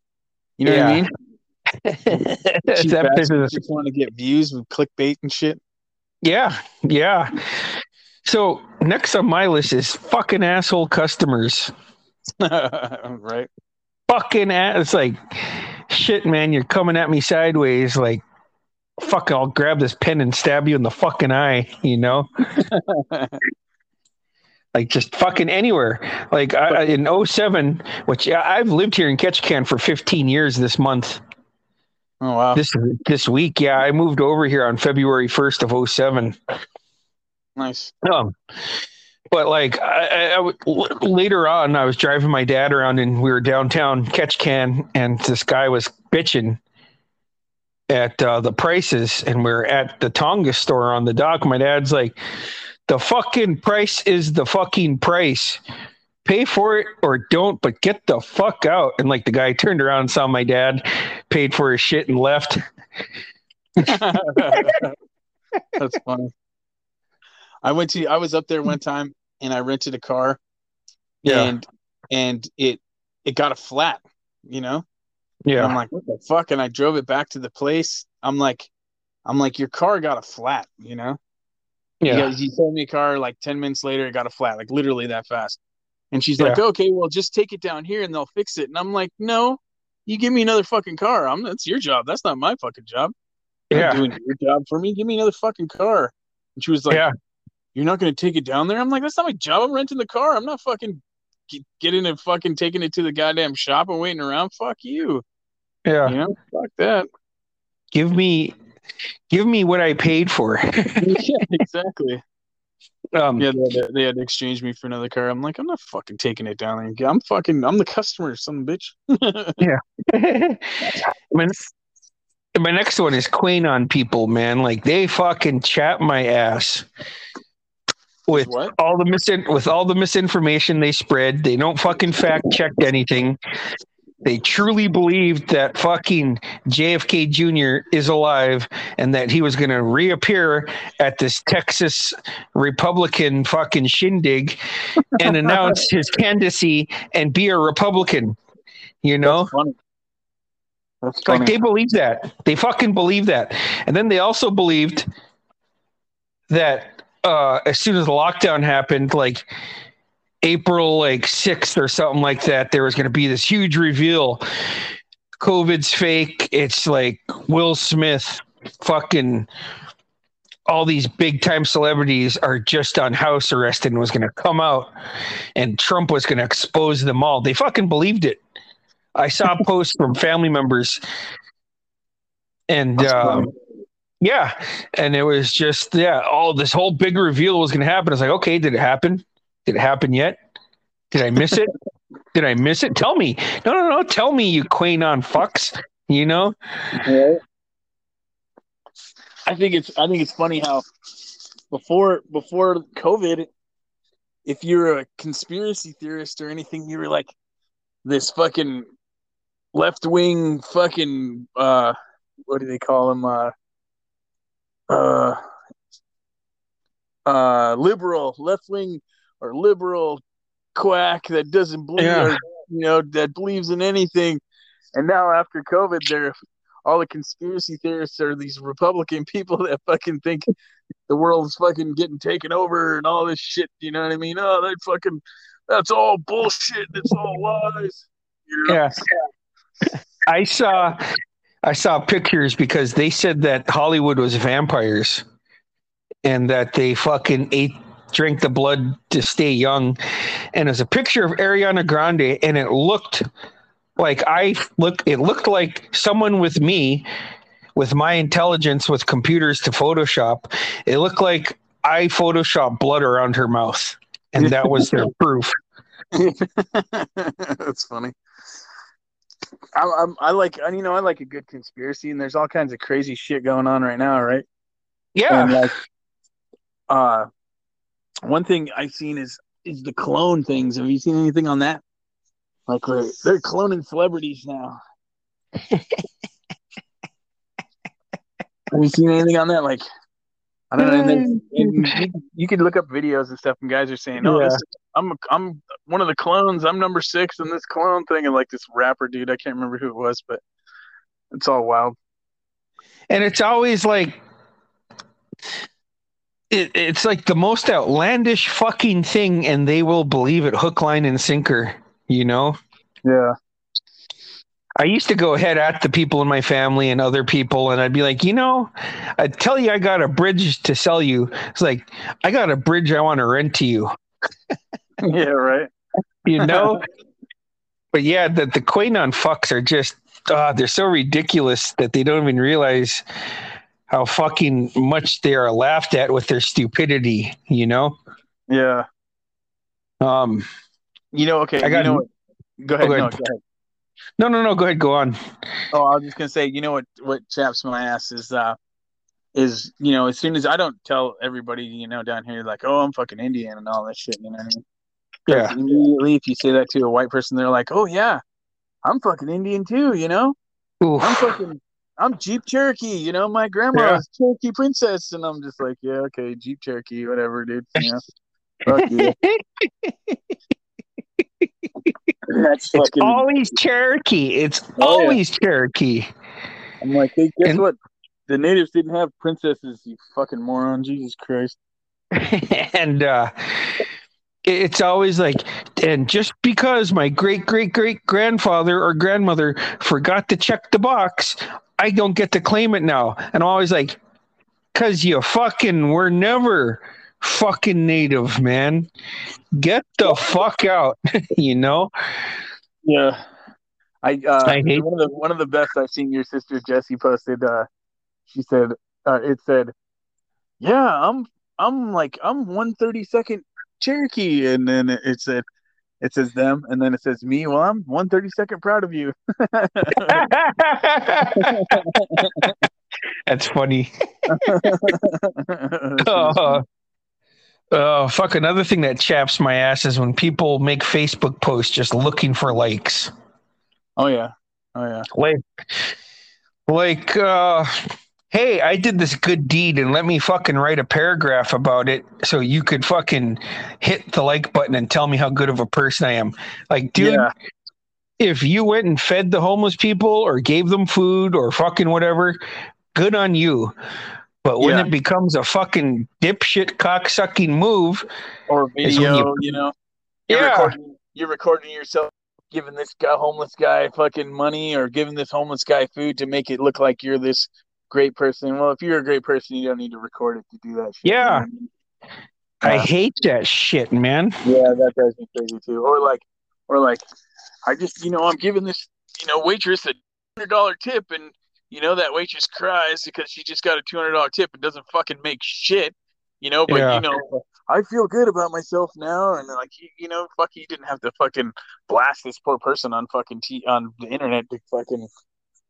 You know what I mean? <laughs> that Cheap pisses bastards us- just want to get views with clickbait and shit. yeah, yeah. So next on my list is fucking asshole customers. <laughs> right? Fucking ass. It's like shit, man. You're coming at me sideways. Like fuck. I'll grab this pen and stab you in the fucking eye. You know. <laughs> like just fucking anywhere. Like I, in 07, which I've lived here in Ketchikan for 15 years this month. Oh wow. This this week, yeah, I moved over here on February 1st of 07. nice. Um, but like I, I, I would- later on, I was driving my dad around and we were downtown Ketchikan, and this guy was bitching at uh, the prices, and we are at the Tongass store on the dock. My dad's like, "The fucking price is the fucking price. Pay for it or don't, but get the fuck out." And like the guy turned around and saw my dad, paid for his shit, and left. <laughs> That's funny. I went to I was up there one time and I rented a car Yeah. and and it it got a flat, you know? And Yeah, I'm like, what the fuck? And I drove it back to the place. I'm like, I'm like, your car got a flat, you know? yeah, You, you sold me a car like 10 minutes later, it got a flat, like literally that fast. And she's like, okay, well, just take it down here and they'll fix it. And I'm like, no, you give me another fucking car. I'm that's your job. That's not my fucking job. You're yeah, doing your job for me. Give me another fucking car. And she was like, yeah. You're not going to take it down there? I'm like, That's not my job. I'm renting the car. I'm not fucking get, getting it, fucking taking it to the goddamn shop and waiting around. Fuck you. Yeah. You know, fuck that. Give me, give me what I paid for. <laughs> yeah, exactly. um, Yeah, they, they- had to exchange me for another car. I'm like, I'm not fucking taking it down there. I'm fucking, I'm the customer, some bitch. <laughs> my, my next one is QAnon people, man. Like they fucking chat my ass with what? all the misin with all the misinformation they spread. They don't fucking fact check anything. They truly believed that fucking JFK Jr. is alive and that he was going to reappear at this Texas Republican fucking shindig and <laughs> announce his candidacy and be a Republican. You know? That's funny. That's funny. Like they believe that. They fucking believe that. And then they also believed that uh as soon as the lockdown happened, like April like 6th or something like that, there was gonna be this huge reveal. COVID's fake. It's like Will Smith fucking all these big time celebrities are just on house arrest and was going to come out and Trump was going to expose them all. They fucking believed it. I saw posts from family members and um, yeah, and it was just yeah, all this whole big reveal was going to happen. It's like, okay, did it happen? Did it happen yet? Did I miss it? did I miss it? Tell me. No, no, no. Tell me, you QAnon fucks. You know? Right. I think it's I think it's funny how before before COVID, if you're a conspiracy theorist or anything, you were like this fucking left wing fucking uh what do they call them uh uh uh liberal left wing or liberal quack that doesn't believe Yeah. or, you know that believes in anything and now after covid they're all the conspiracy theorists are these republican <laughs> people that fucking think the world's fucking getting taken over and all this shit you know what i mean oh that fucking that's all bullshit it's all lies you know? Yeah. I saw I saw pictures because they said that Hollywood was vampires and that they fucking ate drank the blood to stay young. And there's a picture of Ariana Grande and it looked like I look it looked like someone with me with my intelligence with computers to Photoshop. It looked like I photoshopped blood around her mouth. And that was their <laughs> proof. <laughs> That's funny. I, I'm, I like, you know, I like a good conspiracy, and there's all kinds of crazy shit going on right now, right? Yeah. And like, uh, one thing I've seen is is the clone things. Have you seen anything on that? Like they're, they're cloning celebrities now. Have you seen anything on that? Like, I don't know. And then, and mm. you, could look up videos and stuff, and guys are saying, "Oh, Yeah. this, I'm I'm one of the clones. I'm number six in this clone thing." And like this rapper dude, I can't remember who it was, but it's all wild. and it's always like it, it's like the most outlandish fucking thing and they will believe it hook line and sinker you know? Yeah, i used to go ahead at the people in my family and other people and i'd be like you know i'd tell you i got a bridge to sell you. It's like i got a bridge i want to rent to you. <laughs> Yeah, right. you know? <laughs> But yeah the, the QAnon fucks are just uh, they're so ridiculous that they don't even realize how fucking much they are laughed at with their stupidity you know Yeah, um you know. Okay, I got- you know what? Go ahead. go No, ahead. go ahead. no no no go ahead go on Oh, I was just gonna say, you know what? What chaps my ass is, uh, is you know, as soon as I don't tell everybody, you know, down here, like, oh, I'm fucking Indian and all that shit. You know what I mean? Yeah. Immediately, if you say that to a white person, they're like, oh yeah, I'm fucking Indian too. You know, Oof. I'm fucking. I'm Jeep Cherokee, you know, my grandma grandma's Cherokee princess, and I'm just like, yeah, okay, Jeep Cherokee, whatever, dude. Yeah, fuck you. <laughs> That's It's always Cherokee. It's Oh, yeah. always Cherokee. I'm like, hey, guess And- what? The natives didn't have princesses, you fucking moron. Jesus Christ. <laughs> and uh it's always like and just because my great great great grandfather or grandmother forgot to check the box i don't get to claim it now. And i'm always like because you fucking were never fucking native man. Get the fuck out <laughs> you know? Yeah. I uh I hate- one of the one of the best I've seen your sister Jessie posted uh she said uh it said yeah I'm I'm like I'm 132nd Cherokee and then it, it said it says them and then it says me well I'm 132nd proud of you that's funny Oh, <laughs> oh, fuck. Another thing that chaps my ass is when people make Facebook posts just looking for likes. oh yeah oh yeah Like, like, uh, hey, I did this good deed and let me fucking write a paragraph about it so you could fucking hit the like button and tell me how good of a person I am. Like, dude, Yeah. if you went and fed the homeless people or gave them food or fucking whatever, good on you. But when Yeah. it becomes a fucking dipshit cocksucking move, or video you, know you're Yeah. recording you're recording yourself giving this guy homeless guy fucking money or giving this homeless guy food to make it look like you're this great person well if you're a great person you don't need to record it to do that shit, Yeah. what I? Uh, hate that shit, man. yeah that drives me crazy too or like or like i just you know i'm giving this you know waitress a hundred dollar tip and you know that waitress cries because she just got a two hundred dollar tip and doesn't fucking make shit you know but Yeah. you know i feel good about myself now and like you, you know fuck you didn't have to fucking blast this poor person on fucking t on the internet to fucking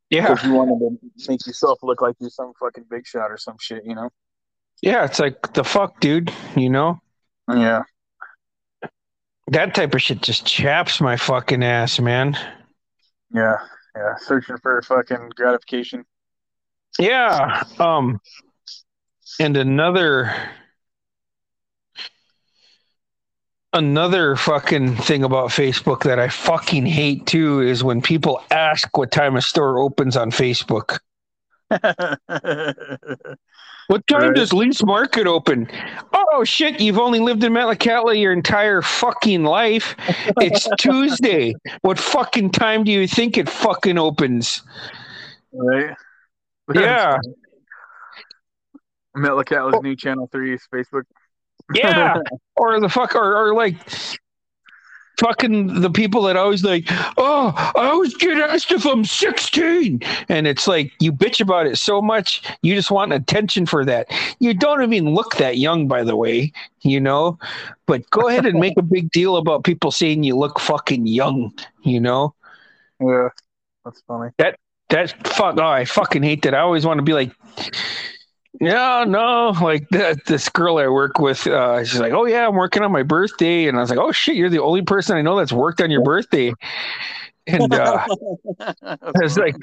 Yeah. because you wanted to make yourself look like you're some fucking big shot or some shit you know Yeah. It's like, the fuck, dude? You know? yeah That type of shit just chaps my fucking ass, man. yeah yeah searching for fucking gratification Yeah. Um, and another another fucking thing about Facebook that I fucking hate too is when people ask what time a store opens on Facebook. <laughs> What time Right. does Leask's Market open? Oh shit, you've only lived in Metlakatla your entire fucking life. It's <laughs> Tuesday. What fucking time do you think it fucking opens? right Yeah. <laughs> Metlakatla's oh. new channel three is Facebook. Yeah. <laughs> or the fuck or, or like fucking the people that always like, oh, I always get asked if I'm 16. And it's like you bitch about it so much, you just want attention for that. You don't even look that young, by the way, you know. But go ahead and make a big deal about people saying you look fucking young, you know. yeah, that's funny. That that fuck oh, I fucking hate that. I always want to be like No, no, like the, this girl I work with, uh, she's like, "Oh yeah, I'm working on my birthday," and I was like, "Oh shit, you're the only person I know that's worked on your birthday." And uh, I was like,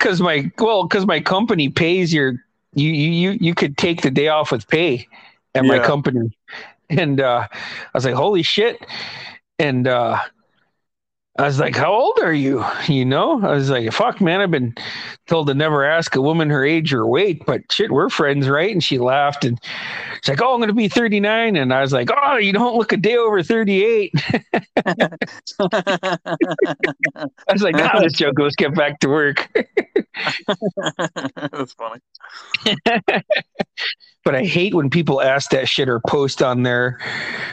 "Cause my well, cause my company pays your you you you could take the day off with pay at yeah. my company," and uh, I was like, "Holy shit!" And uh, I was like, How old are you? You know, I was like, Fuck, man, I've been told to never ask a woman her age or weight, but shit, we're friends, right? And she laughed and she's like, Oh, I'm going to be 39. And I was like, Oh, you don't look a day over 38. <laughs> I was like, Now this joke, let's get back to work. <laughs> That's funny. <laughs> but I hate when people ask that shit or post on there.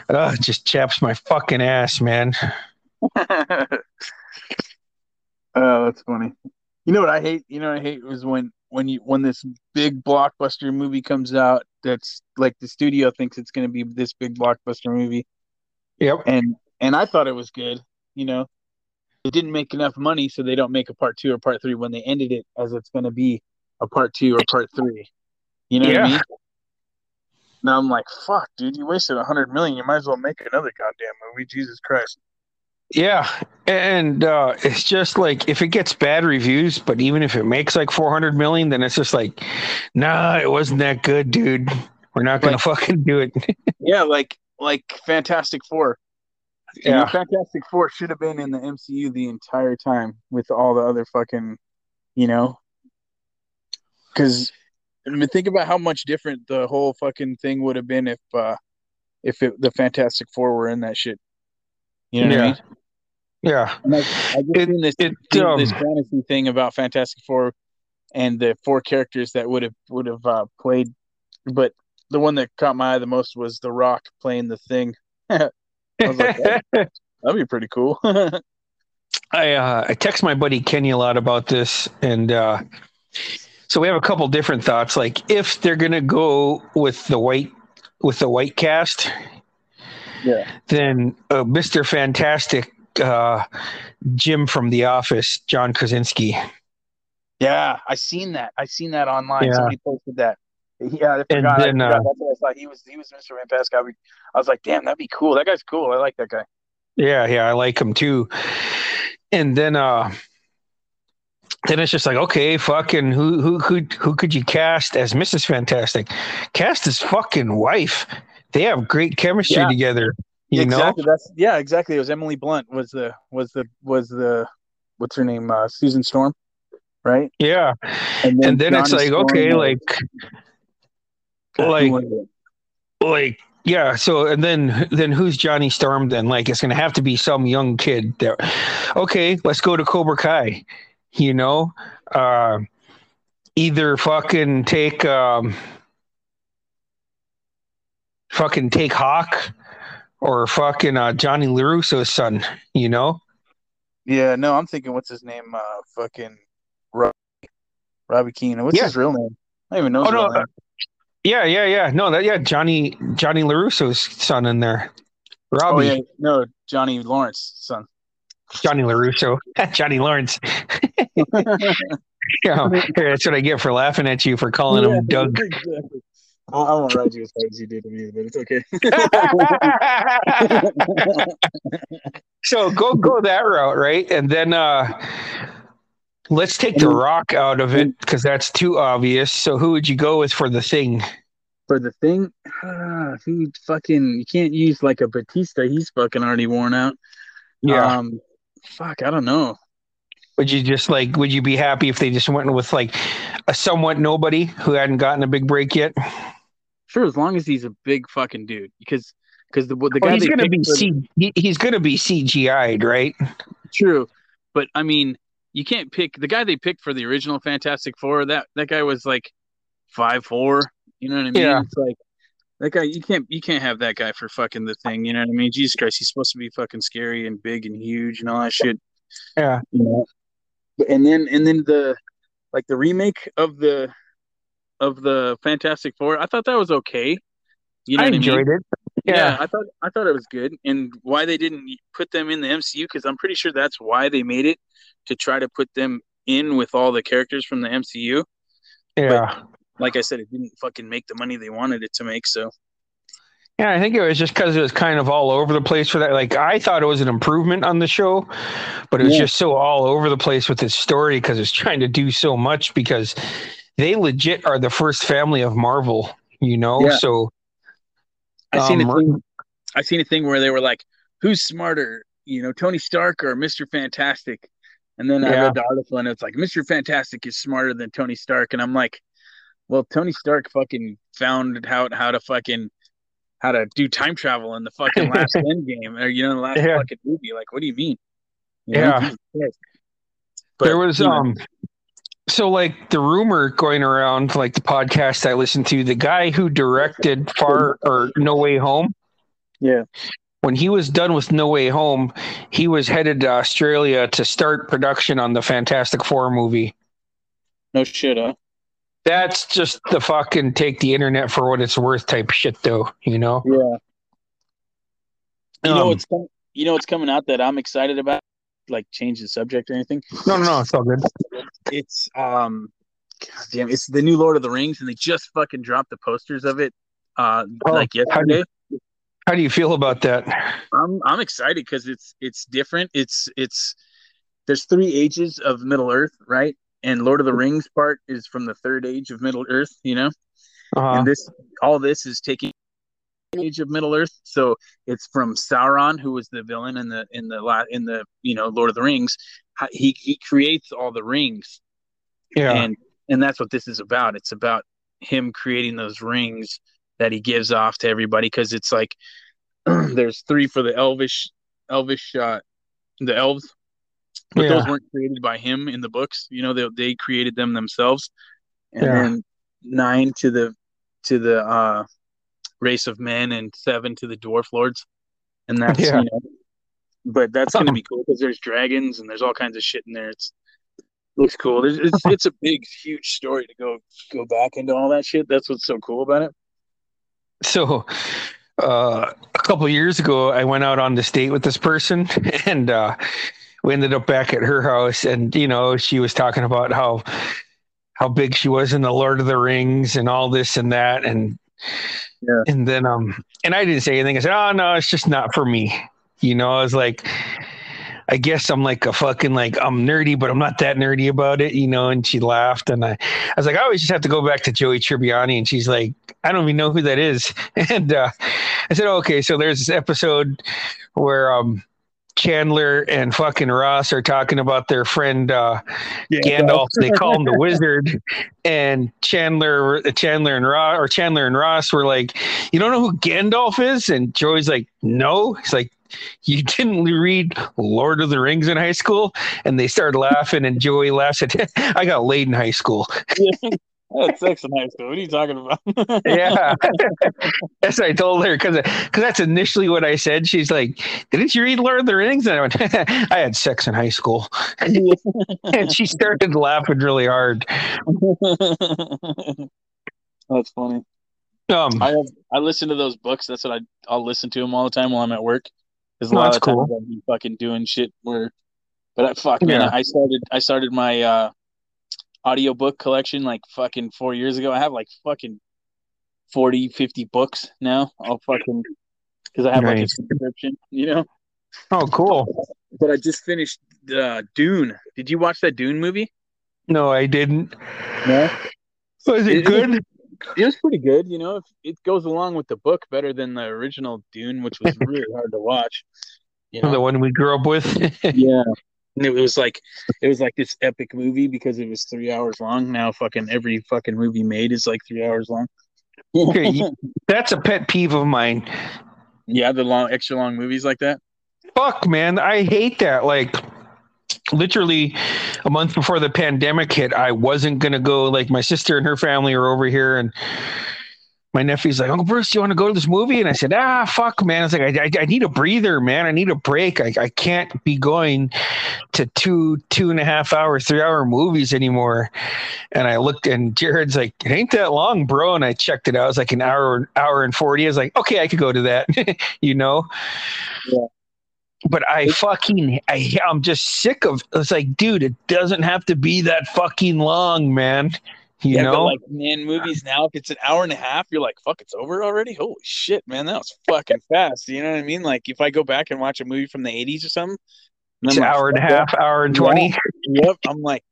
Uh, just chaps my fucking ass, man. <laughs> oh, that's funny. You know what I hate? You know what I hate is when when you when this big blockbuster movie comes out that's like the studio thinks it's going to be this big blockbuster movie. Yep. And and I thought it was good, you know. It didn't make enough money so they don't make a part 2 or part 3 when they ended it as it's going to be a part 2 or part 3. You know yeah. what I mean? Now I'm like, fuck, dude, you wasted a hundred million. You might as well make another goddamn movie. Jesus Christ. Yeah, and uh, it's just like if it gets bad reviews, but even if it makes like 400 million, then it's just like, nah, it wasn't that good, dude. We're not gonna like, fucking do it. <laughs> yeah, like like Fantastic Four. Yeah, Fantastic Four should have been in the MCU the entire time with all the other fucking, you know, because I mean, think about how much different the whole fucking thing would have been if uh if it, the Fantastic Four were in that shit. You know yeah. what I mean? Yeah. And I, I just it, this it, um, this fantasy thing about Fantastic Four and the four characters that would have would have uh, played, but the one that caught my eye the most was The Rock playing the Thing. <laughs> I was like, that'd, <laughs> that'd be pretty cool. <laughs> I uh, I text my buddy Kenny a lot about this, and uh, so we have a couple different thoughts. Like if they're gonna go with the white with the white cast, yeah, then uh, Mister Fantastic uh, Jim from The Office, John Krasinski. Yeah, I seen that. I seen that online. Yeah. Somebody posted that. Yeah, I forgot. Then, I forgot. Uh, That's what I thought. He was he was Mr. Fantastic. I was like, damn, that'd be cool. That guy's cool. I like that guy. Yeah, yeah, I like him too. And then uh then it's just like, okay, fucking who who who who could you cast as Mrs. Fantastic? Cast his fucking wife. They have great chemistry yeah. together. You exactly. Know? That's yeah, exactly. It was Emily Blunt was the was the was the what's her name? Uh, Susan Storm, right? Yeah. And then, and then it's like Storm okay, like like like yeah. So and then then who's Johnny Storm? Then like it's gonna have to be some young kid. There. Okay, let's go to Cobra Kai. You know, uh, either fucking take um, fucking take Hawk or fucking uh, Johnny LaRusso's son, you know? Yeah, no, I'm thinking, what's his name? Uh, fucking Robbie, Robbie Keene. What's yeah. his real name? I don't even know. Oh, no, uh, yeah, yeah, yeah. No, that yeah, Johnny Johnny LaRusso's son in there. Robbie. Oh, yeah, no, Johnny Lawrence son. Johnny LaRusso. <laughs> Johnny Lawrence. <laughs> <laughs> yeah, that's what I get for laughing at you for calling yeah, him Doug. Exactly. I, I won't ride you as hard as you did to me, but it's okay. <laughs> so go go that route, right? And then uh let's take the rock out of it because that's too obvious. So who would you go with for the thing? For the thing, uh, who fucking you can't use like a Batista. He's fucking already worn out. Yeah. Um, fuck, I don't know. Would you just like? Would you be happy if they just went with like a somewhat nobody who hadn't gotten a big break yet? Sure, as long as he's a big fucking dude, because because the the guy oh, he's gonna be C, he's gonna be CGI'd, right? True, but I mean, you can't pick the guy they picked for the original Fantastic Four. That that guy was like five four. You know what I mean? Yeah. It's like that guy. You can't you can't have that guy for fucking the thing. You know what I mean? Jesus Christ, he's supposed to be fucking scary and big and huge and all that shit. Yeah. You know? And then and then the like the remake of the of the Fantastic Four. I thought that was okay. You know I enjoyed I mean? it. Yeah. yeah. I thought I thought it was good, and why they didn't put them in the MCU because I'm pretty sure that's why they made it to try to put them in with all the characters from the MCU. Yeah. like I said, it didn't fucking make the money they wanted it to make. So Yeah, I think it was just because it was kind of all over the place for that. Like I thought it was an improvement on the show, but it was Yeah. just so all over the place with its story because it's trying to do so much because they legit are the first family of Marvel, you know. Yeah. So I seen Um, a thing. I seen a thing where they were like, "Who's smarter, you know, Tony Stark or Mister Fantastic?" And then I read the article, and it's like Mister Fantastic is smarter than Tony Stark, and I'm like, "Well, Tony Stark fucking found out how to fucking how to do time travel in the fucking <laughs> last end game, or you know, the last Yeah. fucking movie. Like, what do you mean?" You know, Yeah. But, there was you know, um so like the rumor going around like the podcast I listened to, the guy who directed Far or No Way Home, yeah, when he was done with No Way Home, he was headed to Australia to start production on the Fantastic Four movie. no shit, huh? That's just the fucking take the internet for what it's worth type shit, though. You know. Yeah. You know Um, what's com- you know what's coming out that I'm excited about? Like change the subject or anything? No, no, no, it's all good. It's um, God damn, it's the new Lord of the Rings, and they just fucking dropped the posters of it, uh, Oh, like how do yesterday. How do you feel about that? I'm I'm excited because it's it's different. It's it's there's three ages of Middle Earth, right? And Lord of the Rings part is from the third age of Middle Earth, you know. Uh, and this all this is taking age of Middle Earth. So it's from Sauron, who was the villain in the in the in the you know Lord of the Rings. He he creates all the rings, yeah, and and that's what this is about. It's about him creating those rings that he gives off to everybody because it's like <clears throat> there's three for the elvish elvish uh the elves but Yeah. those weren't created by him in the books you know they, they created them themselves and Yeah. then nine to the to the uh race of men and seven to the dwarf lords. And <laughs> that's Yeah. you know but that's gonna <laughs> be cool because there's dragons and there's all kinds of shit in there. It's looks cool. There's, it's it's a big huge story to go go back into all that shit. That's what's so cool about it. So uh, a couple years ago i went out on this date with this person <laughs> and uh, we ended up back at her house. And you know she was talking about how how big she was in the lord of the rings and all this and that. And Yeah. and then um and i didn't say anything i said oh no it's just not for me you know i was like I guess I'm like a fucking like I'm nerdy, but I'm not that nerdy about it, you know. And she laughed, and I, I was like, I always just have to go back to Joey Tribbiani, and she's like, I don't even know who that is. <laughs> And uh, I said, okay, so there's this episode where um, Chandler and fucking Ross are talking about their friend uh, Gandalf. They call him the <laughs> Wizard, and Chandler, Chandler and Ross, or Chandler and Ross were like, "You don't know who Gandalf is?" And Joey's like, "No." He's like, "You <laughs> didn't read Lord of the Rings in high school?" And they started laughing, and Joey laughs at, <laughs> "I got laid in high school." I had sex in high school. What are you talking about? <laughs> yeah, that's what I told her because because that's initially what I said. She's like, "Didn't you read Lord of the Rings?" And I went, <laughs> "I had sex in high school," <laughs> and she started laughing really hard. That's funny. Um, I have I listen to those books. That's what I I'll listen to them all the time while I'm at work. Because a lot that's of times. I'll be fucking doing shit where. But I, fuck man, I started I started my uh, audiobook collection like fucking four years ago. I have like fucking 40, 50 books now. I'll fucking because I have like a subscription, you know. oh, cool. But I just finished uh, Dune. Did you watch that Dune movie? No, I didn't. No. Was it It- good? It was pretty good, you know. It goes along with the book better than the original Dune, which was <laughs> really hard to watch. You know? The one we grew up with. yeah and <laughs> it was like it was like this epic movie because it was three hours long now fucking every fucking movie made is like three hours long Okay, <laughs> That's a pet peeve of mine. yeah the long extra long movies like that Fuck, man, I hate that. Like, literally, a month before the pandemic hit, I wasn't gonna go. Like, my sister and her family are over here, and my nephew's like, "Uncle Bruce, do you want to go to this movie?" And I said, "Ah, fuck, man." I was like, "I, I, I need a breather, man. I need a break. I, I can't be going to two, two and a half hour, three hour movies anymore." And I looked, and Jared's like, "It ain't that long, bro." And I checked it out. It was like an hour, hour and forty. I was like, "Okay, I could go to that," <laughs> you know. Yeah. But I fucking, I, I'm just sick of. It's like, dude, it doesn't have to be that fucking long, man. You yeah, know, like man, movies now, if it's an hour and a half, you're like, fuck, it's over already. Holy shit, man, that was fucking fast. You know what I mean? Like if I go back and watch a movie from the '80s or something, it's an hour and a half, hour and twenty. Yeah. Yep, I'm like,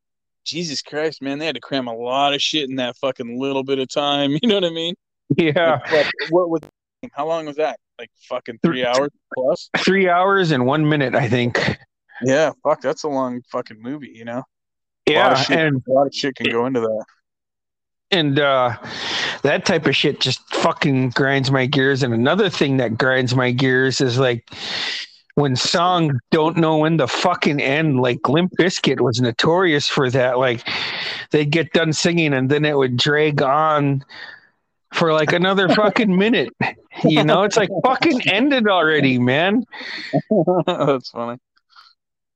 Jesus Christ, man, they had to cram a lot of shit in that fucking little bit of time. <laughs> You know what I mean? Yeah. Like, what was? How long was that? Like fucking three hours plus. Three hours and one minute, I think. Yeah, fuck, that's a long fucking movie. You know? Yeah, shit, and a lot of shit can go into that. And uh that type of shit just fucking grinds my gears. And another thing that grinds my gears is like when songs don't know when the fucking end like limp Bizkit was notorious for that. Like they'd get done singing and then it would drag on for like another <laughs> fucking minute. You know it's like fucking ended already man. <laughs> That's funny.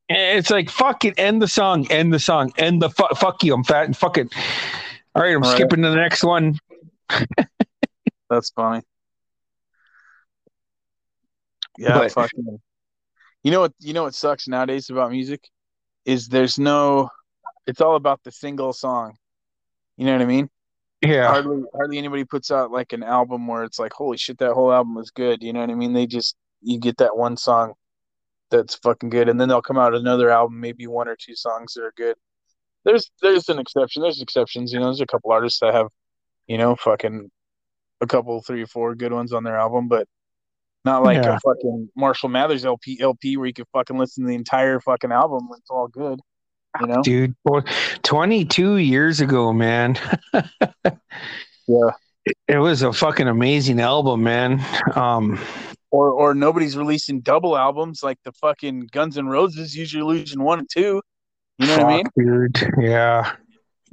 it's like fucking end the song end the song end the fu- fuck you i'm fat and fuck it all right i'm All right. skipping to the next one That's funny. Yeah, But- fucking. You know what? You know what sucks nowadays about music is there's no. It's all about the single song. You know what I mean? yeah Hardly, hardly anybody puts out like an album where it's like, holy shit, that whole album was good. You know what I mean? They just you get that one song that's fucking good, and then they'll come out another album, maybe one or two songs that are good. There's there's an exception. There's exceptions. You know, there's a couple artists that have, you know, fucking a couple, three or four good ones on their album, but not like Yeah. a fucking Marshall Mathers LP LP where you can fucking listen to the entire fucking album. It's all good. You know? dude boy, 22 years ago man <laughs> Yeah. it was a fucking amazing album man um Or or nobody's releasing double albums like the fucking Guns N' Roses, usually releasing one and two. You know what I mean? dude yeah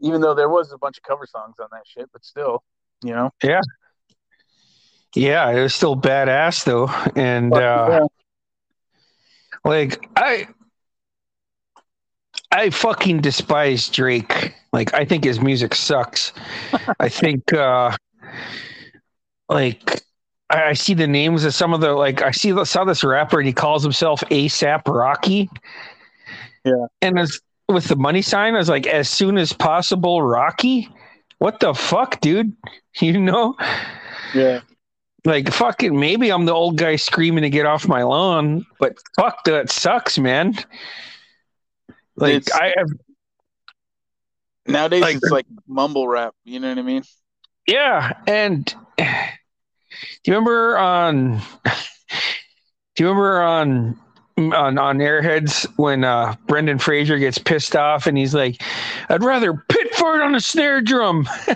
Even though there was a bunch of cover songs on that shit, but still, you know. yeah Yeah, it was still badass though and Fuck uh yeah. like i i fucking despise drake like i think his music sucks <laughs> i think uh like I, I see the names of some of the like i see saw this rapper and he calls himself asap rocky Yeah. and as with the money sign i was like as soon as possible rocky what the fuck dude <laughs> you know Yeah. like fucking maybe I'm the old guy screaming to get off my lawn, but fuck that sucks, man. Like It's- I have Nowadays Like- it's like mumble rap, you know what I mean? yeah, and <sighs> do you remember on <laughs> do you remember on on on Airheads when uh Brendan Fraser gets pissed off and he's like, I'd rather pit fart on a snare drum. <laughs>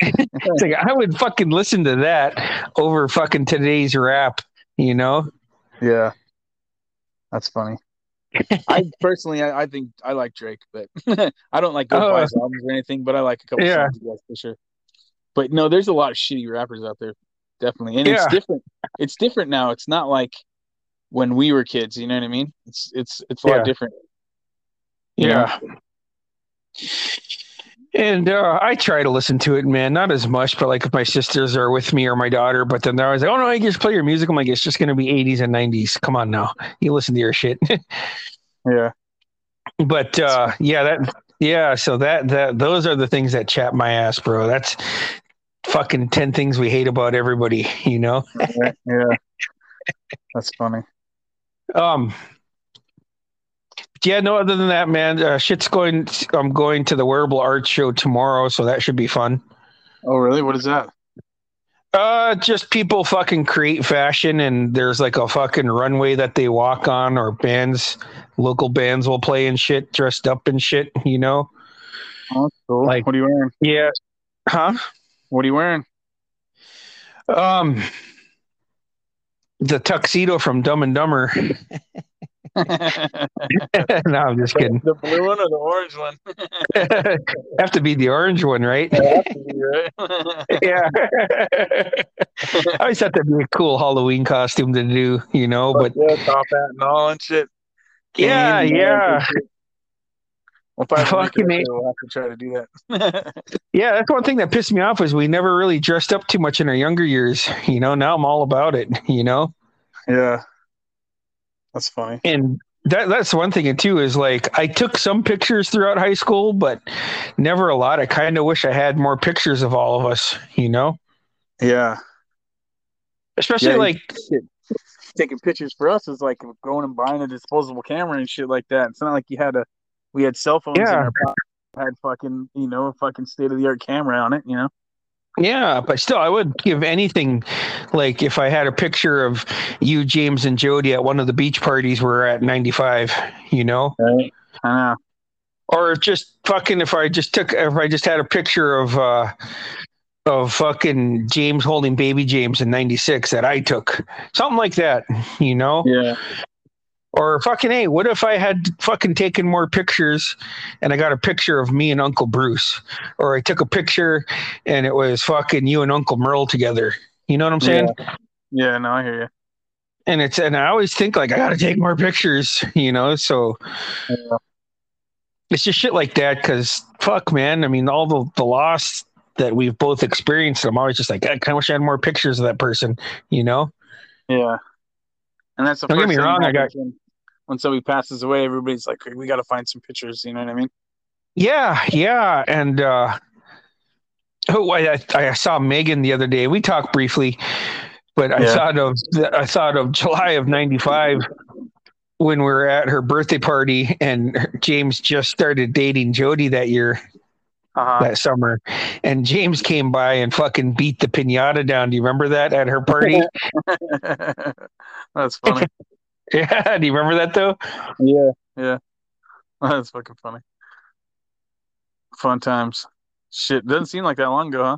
It's like I would fucking listen to that over fucking today's rap, you know? Yeah. That's funny. I personally, I, I think I like Drake, but <laughs> I don't like go Oh. buy albums or anything. But I like a couple Yeah. songs, for sure. But no, there's a lot of shitty rappers out there, definitely, and Yeah. it's different. It's different now. It's not like when we were kids. You know what I mean? It's it's it's a lot Yeah. different. you know? Yeah. And uh, I try to listen to it, man. Not as much, but like if my sisters are with me or my daughter, but then they're always like, "Oh no, I just play your music." I'm like, "It's just gonna be 80s and 90s. Come on now, you listen to your shit." <laughs> Yeah. but uh, yeah, that yeah. So that that those are the things that chap my ass, bro. That's fucking ten things we hate about everybody. You know. Yeah. yeah. That's funny. Um. Yeah, no. Other than that, man, uh, shit's going. I'm going to the wearable art show tomorrow, so that should be fun. Oh, really? What is that? Uh, just people fucking create fashion, and there's like a fucking runway that they walk on, or bands, local bands will play and shit, dressed up and shit. You know? Oh, cool. Like- what are you wearing? Yeah. Huh? What are you wearing? Um. The tuxedo from Dumb and Dumber. <laughs> <laughs> no, I'm just kidding. the blue one or the orange one? <laughs> Have to be the orange one, right? It has to be, right? yeah. I always thought that'd be a cool Halloween costume to do, you know, but yeah, top hat and all and shit. Yeah, Cane and yeah. shit. <laughs> Make it Fucking We'll have to try to do that. <laughs> yeah, that's one thing that pissed me off is we never really dressed up too much in our younger years. You know, now I'm all about it, <laughs> you know? yeah, that's funny. And that that's one thing too is like I took some pictures throughout high school, but never a lot. I kind of wish I had more pictures of all of us, you know? Yeah. Especially Yeah, like shit. taking pictures for us is like going and buying a disposable camera and shit like that. It's not like you had a we had cell phones in Yeah. our pocket, had fucking you know a fucking state of the art camera on it. You know. yeah, but still I would give anything like if I had a picture of you, James, and Jody at one of the beach parties we we're at ninety five, you know? Right. I know. Or just fucking if I just took if I just had a picture of uh of fucking James holding baby James in ninety six that I took. Something like that, you know? Yeah. Or fucking hey, what if I had fucking taken more pictures and I got a picture of me and Uncle Bruce? Or I took a picture and it was fucking you and Uncle Merle together. You know what I'm saying? Yeah. No, I hear you. And it's and I always think like I gotta take more pictures, you know, so Yeah. it's just shit like that because fuck man. I mean all the, the loss that we've both experienced, I'm always just like, I kinda wish I had more pictures of that person, you know? Yeah. And that's the Don't get me wrong, I happens when, somebody passes away, everybody's like, we got to find some pictures. You know what I mean? Yeah, yeah, and uh, oh, I, I- I saw Megan the other day. We talked briefly, but I thought of I thought of July of '95 when we were at her birthday party, and James just started dating Jody that year, Uh-huh. that summer, and James came by and fucking beat the pinata down. Do you remember that at her party? <laughs> that's funny. <laughs> <laughs> yeah, do you remember that though? Yeah. Yeah. <laughs> That's fucking funny. Fun times. Shit, doesn't seem like that long ago, huh?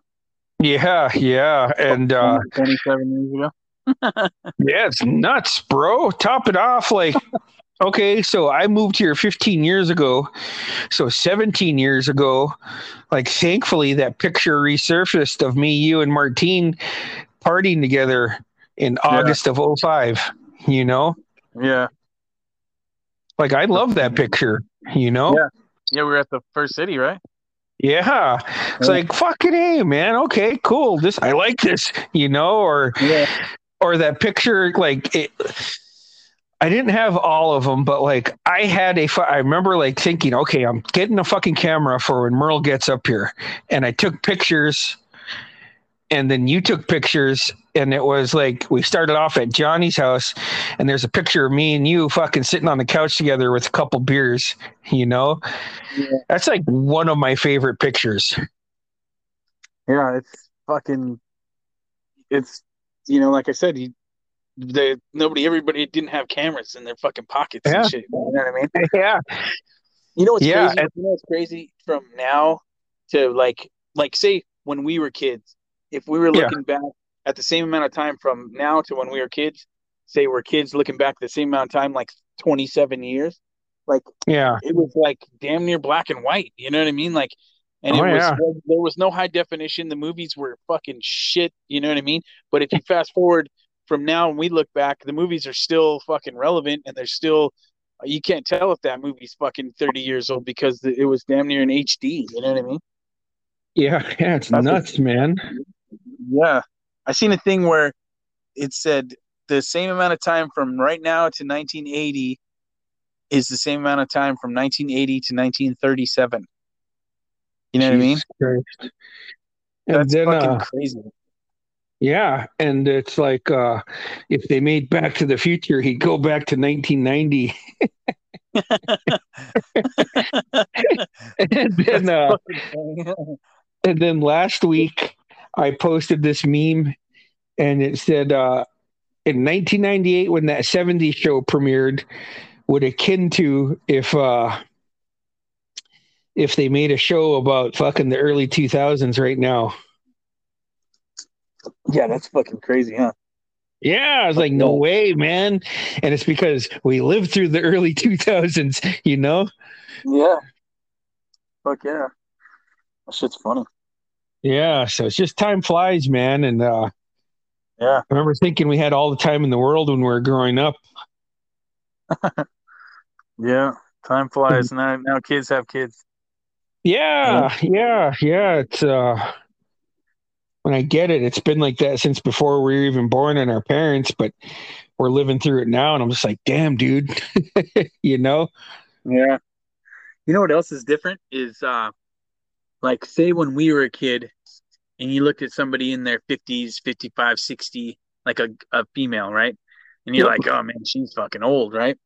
Yeah, yeah, and uh, 27 years ago. <laughs> Yeah, it's nuts, bro. Top it off. Like, okay, so I moved here 15 years ago. So 17 years ago, like, thankfully, that picture resurfaced of me, you, and Martine partying together in August of 05. You know, Yeah. like, I love that mm-hmm. picture, you know? Yeah. Yeah, we were at the first city, right? Yeah. It's Yeah. like, fucking A, man. Okay, cool. This, I like this, you know, or, Yeah. or that picture like it I didn't have all of them, but like I had a. I remember like thinking, okay, I'm getting a fucking camera for when Merle gets up here, and I took pictures, and then you took pictures, and it was like we started off at Johnny's house, and there's a picture of me and you fucking sitting on the couch together with a couple beers, you know. Yeah. That's like one of my favorite pictures. Yeah, it's fucking. It's you know, like I said, you, they nobody, everybody didn't have cameras in their fucking pockets Yeah. and shit. You know what I mean? <laughs> Yeah, You know what's Yeah, crazy? you know what's crazy from now to like, like say when we were kids, if we were Yeah. looking back at the same amount of time from now to when we were kids, say we're kids looking back the same amount of time, like twenty seven years, like yeah, it was like damn near black and white. You know what I mean? Like, and Oh, it was yeah. there was no high definition. The movies were fucking shit. You know what I mean? But if you fast forward from now and we look back, the movies are still fucking relevant, and they're still. You can't tell if that movie's fucking thirty years old because it was damn near in HD. You know what I mean? yeah, <laughs> yeah. It's That's nuts, man. Yeah, I seen a thing where it said the same amount of time from right now to 1980 is the same amount of time from 1980 to 1937. You know what I mean? Jesus Christ. And That's then, fucking uh, crazy. yeah, and it's like uh, if they made Back to the Future, he'd go back to 1990, <laughs> <laughs> and then uh, and then last week I posted this meme, and it said uh, in 1998 when that 70s show premiered, would akin to if uh, if they made a show about fucking the early 2000s right now. yeah, that's fucking crazy, huh? Yeah, I was like, no way, man. And it's because we lived through the early <laughs> 2000s, you know? Yeah. Fuck yeah. That shit's funny. Yeah, so it's just time flies, man. And uh, Yeah. I remember thinking we had all the time in the world when we were growing up. <laughs> Yeah. Time flies. <laughs> Now, now kids have kids. Yeah, yeah, yeah. It's uh, when I get it, it's been like that since before we were even born and our parents. But we're living through it now, and I'm just like, damn, dude, <laughs> you know? Yeah. You know what else is different is uh like say when we were a kid and you looked at somebody in their 50s, 55, 60, like a, a female, right? And you're Yep. like, oh man, she's fucking old, right?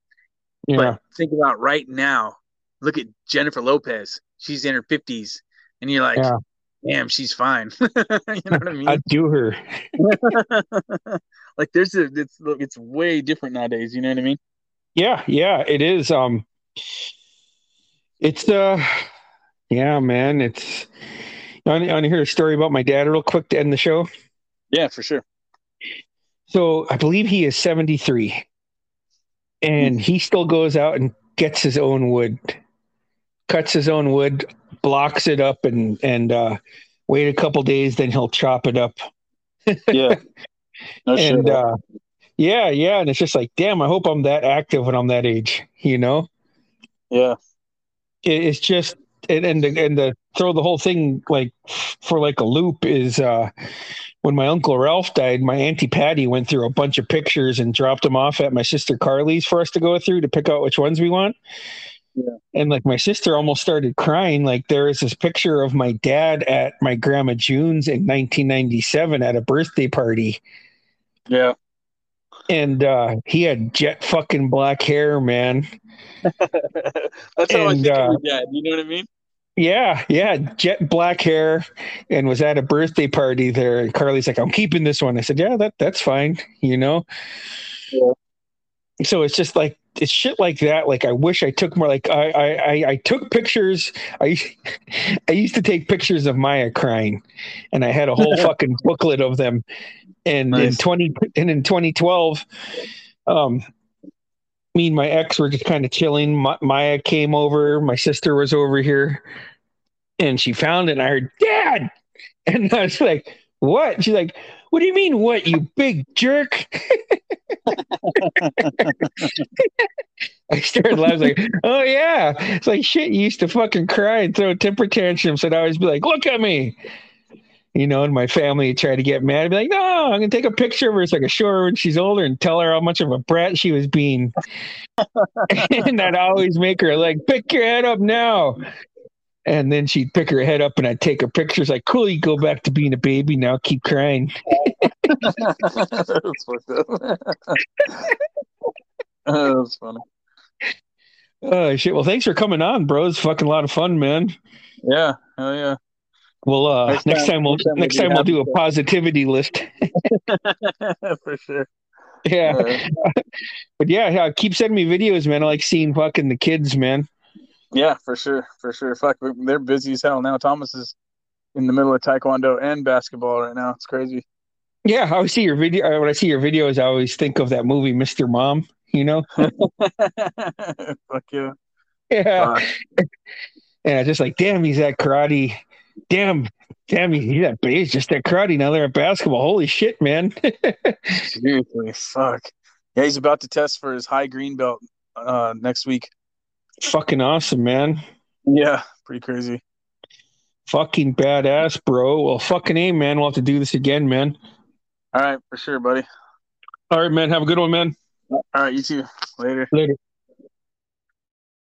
Yeah, But think about right now. Look at Jennifer Lopez. She's in her 50s. And you're like, Yeah. damn, she's fine. <laughs> you know what I <laughs> mean? I'd do her. <laughs> like there's a it's it's way different nowadays, you know what I mean? Yeah, yeah, it is. Um, it's uh, yeah, man. It's. I want to hear a story about my dad real quick to end the show. Yeah, for sure. So I believe he is 73 and he still goes out and gets his own wood, cuts his own wood, blocks it up and, and, uh, wait a couple days, then he'll chop it up. Yeah. <laughs> No and, shit. uh, yeah, yeah. And it's just like, damn, I hope I'm that active when I'm that age, you know? yeah. It, it's just, and, and the, and the throw the whole thing like for like a loop is, uh, when my uncle Ralph died, my auntie Patty went through a bunch of pictures and dropped them off at my sister Carly's for us to go through to pick out which ones we want. Yeah. And like my sister almost started crying. Like there is this picture of my dad at my grandma June's in 1997 at a birthday party, Yeah. and uh, he had jet fucking black hair, man. <laughs> That's how I And, think uh, of your dad. You know what I mean? Yeah, yeah, jet black hair, and was at a birthday party there. And Carly's like, "I'm keeping this one." I said, "Yeah, that that's fine," you know. Yeah. So it's just like it's shit like that. Like I wish I took more. Like I I I, I took pictures. I <laughs> I used to take pictures of Maya crying, and I had a whole <laughs> fucking booklet of them. And in twenty and in 2012, um, me and my ex were just kind of chilling. Ma- Maya came over. My sister was over here, and she found it. And I heard, "Dad," <laughs> and I was like, "What?" She's like, "What do you mean, what? You big jerk!" <laughs> I started laughing. Like, "Oh yeah, it's like shit." You used to fucking cry and throw temper tantrums, and I always be like, "Look at me." You know, and my family try to get mad. I'd be like, no, I'm gonna take a picture of her so I can show her when she's older and tell her how much of a brat she was being. <laughs> and I'd always make her like, pick your head up now. And then she'd pick her head up and I'd take her pictures like, cool, you go back to being a baby now, keep crying. That's fucked up. Oh, That's funny. Oh shit. Well, thanks for coming on, bro. It's fucking a lot of fun, man. Yeah. Hell yeah. Well, uh, Next next, time- time, we'll next time we'll next time we'll do a positivity list. <laughs> <laughs> for sure. yeah, Uh, <laughs> but yeah, yeah, keep sending me videos, man. I like seeing fucking the kids, man. yeah, for sure. For sure. Fuck, they're busy as hell now. Thomas is in the middle of taekwondo and basketball right now. It's crazy. Yeah, I always see your video. uh, When I see your videos, I always think of that movie, Mr. Mom. You know? Fuck yeah. Yeah. Uh, And I just like, damn, he's at karate. Damn, damn, he's at he's just that karate. Now they're at basketball. Holy shit, man. <laughs> seriously, fuck. Yeah, he's about to test for his high green belt uh, next week. Fucking awesome, man. Yeah, pretty crazy. Fucking badass, bro. Well, fucking A, man. We'll have to do this again, man. All right, for sure, buddy. All right, man. Have a good one, man. All right, you too. Later. Later.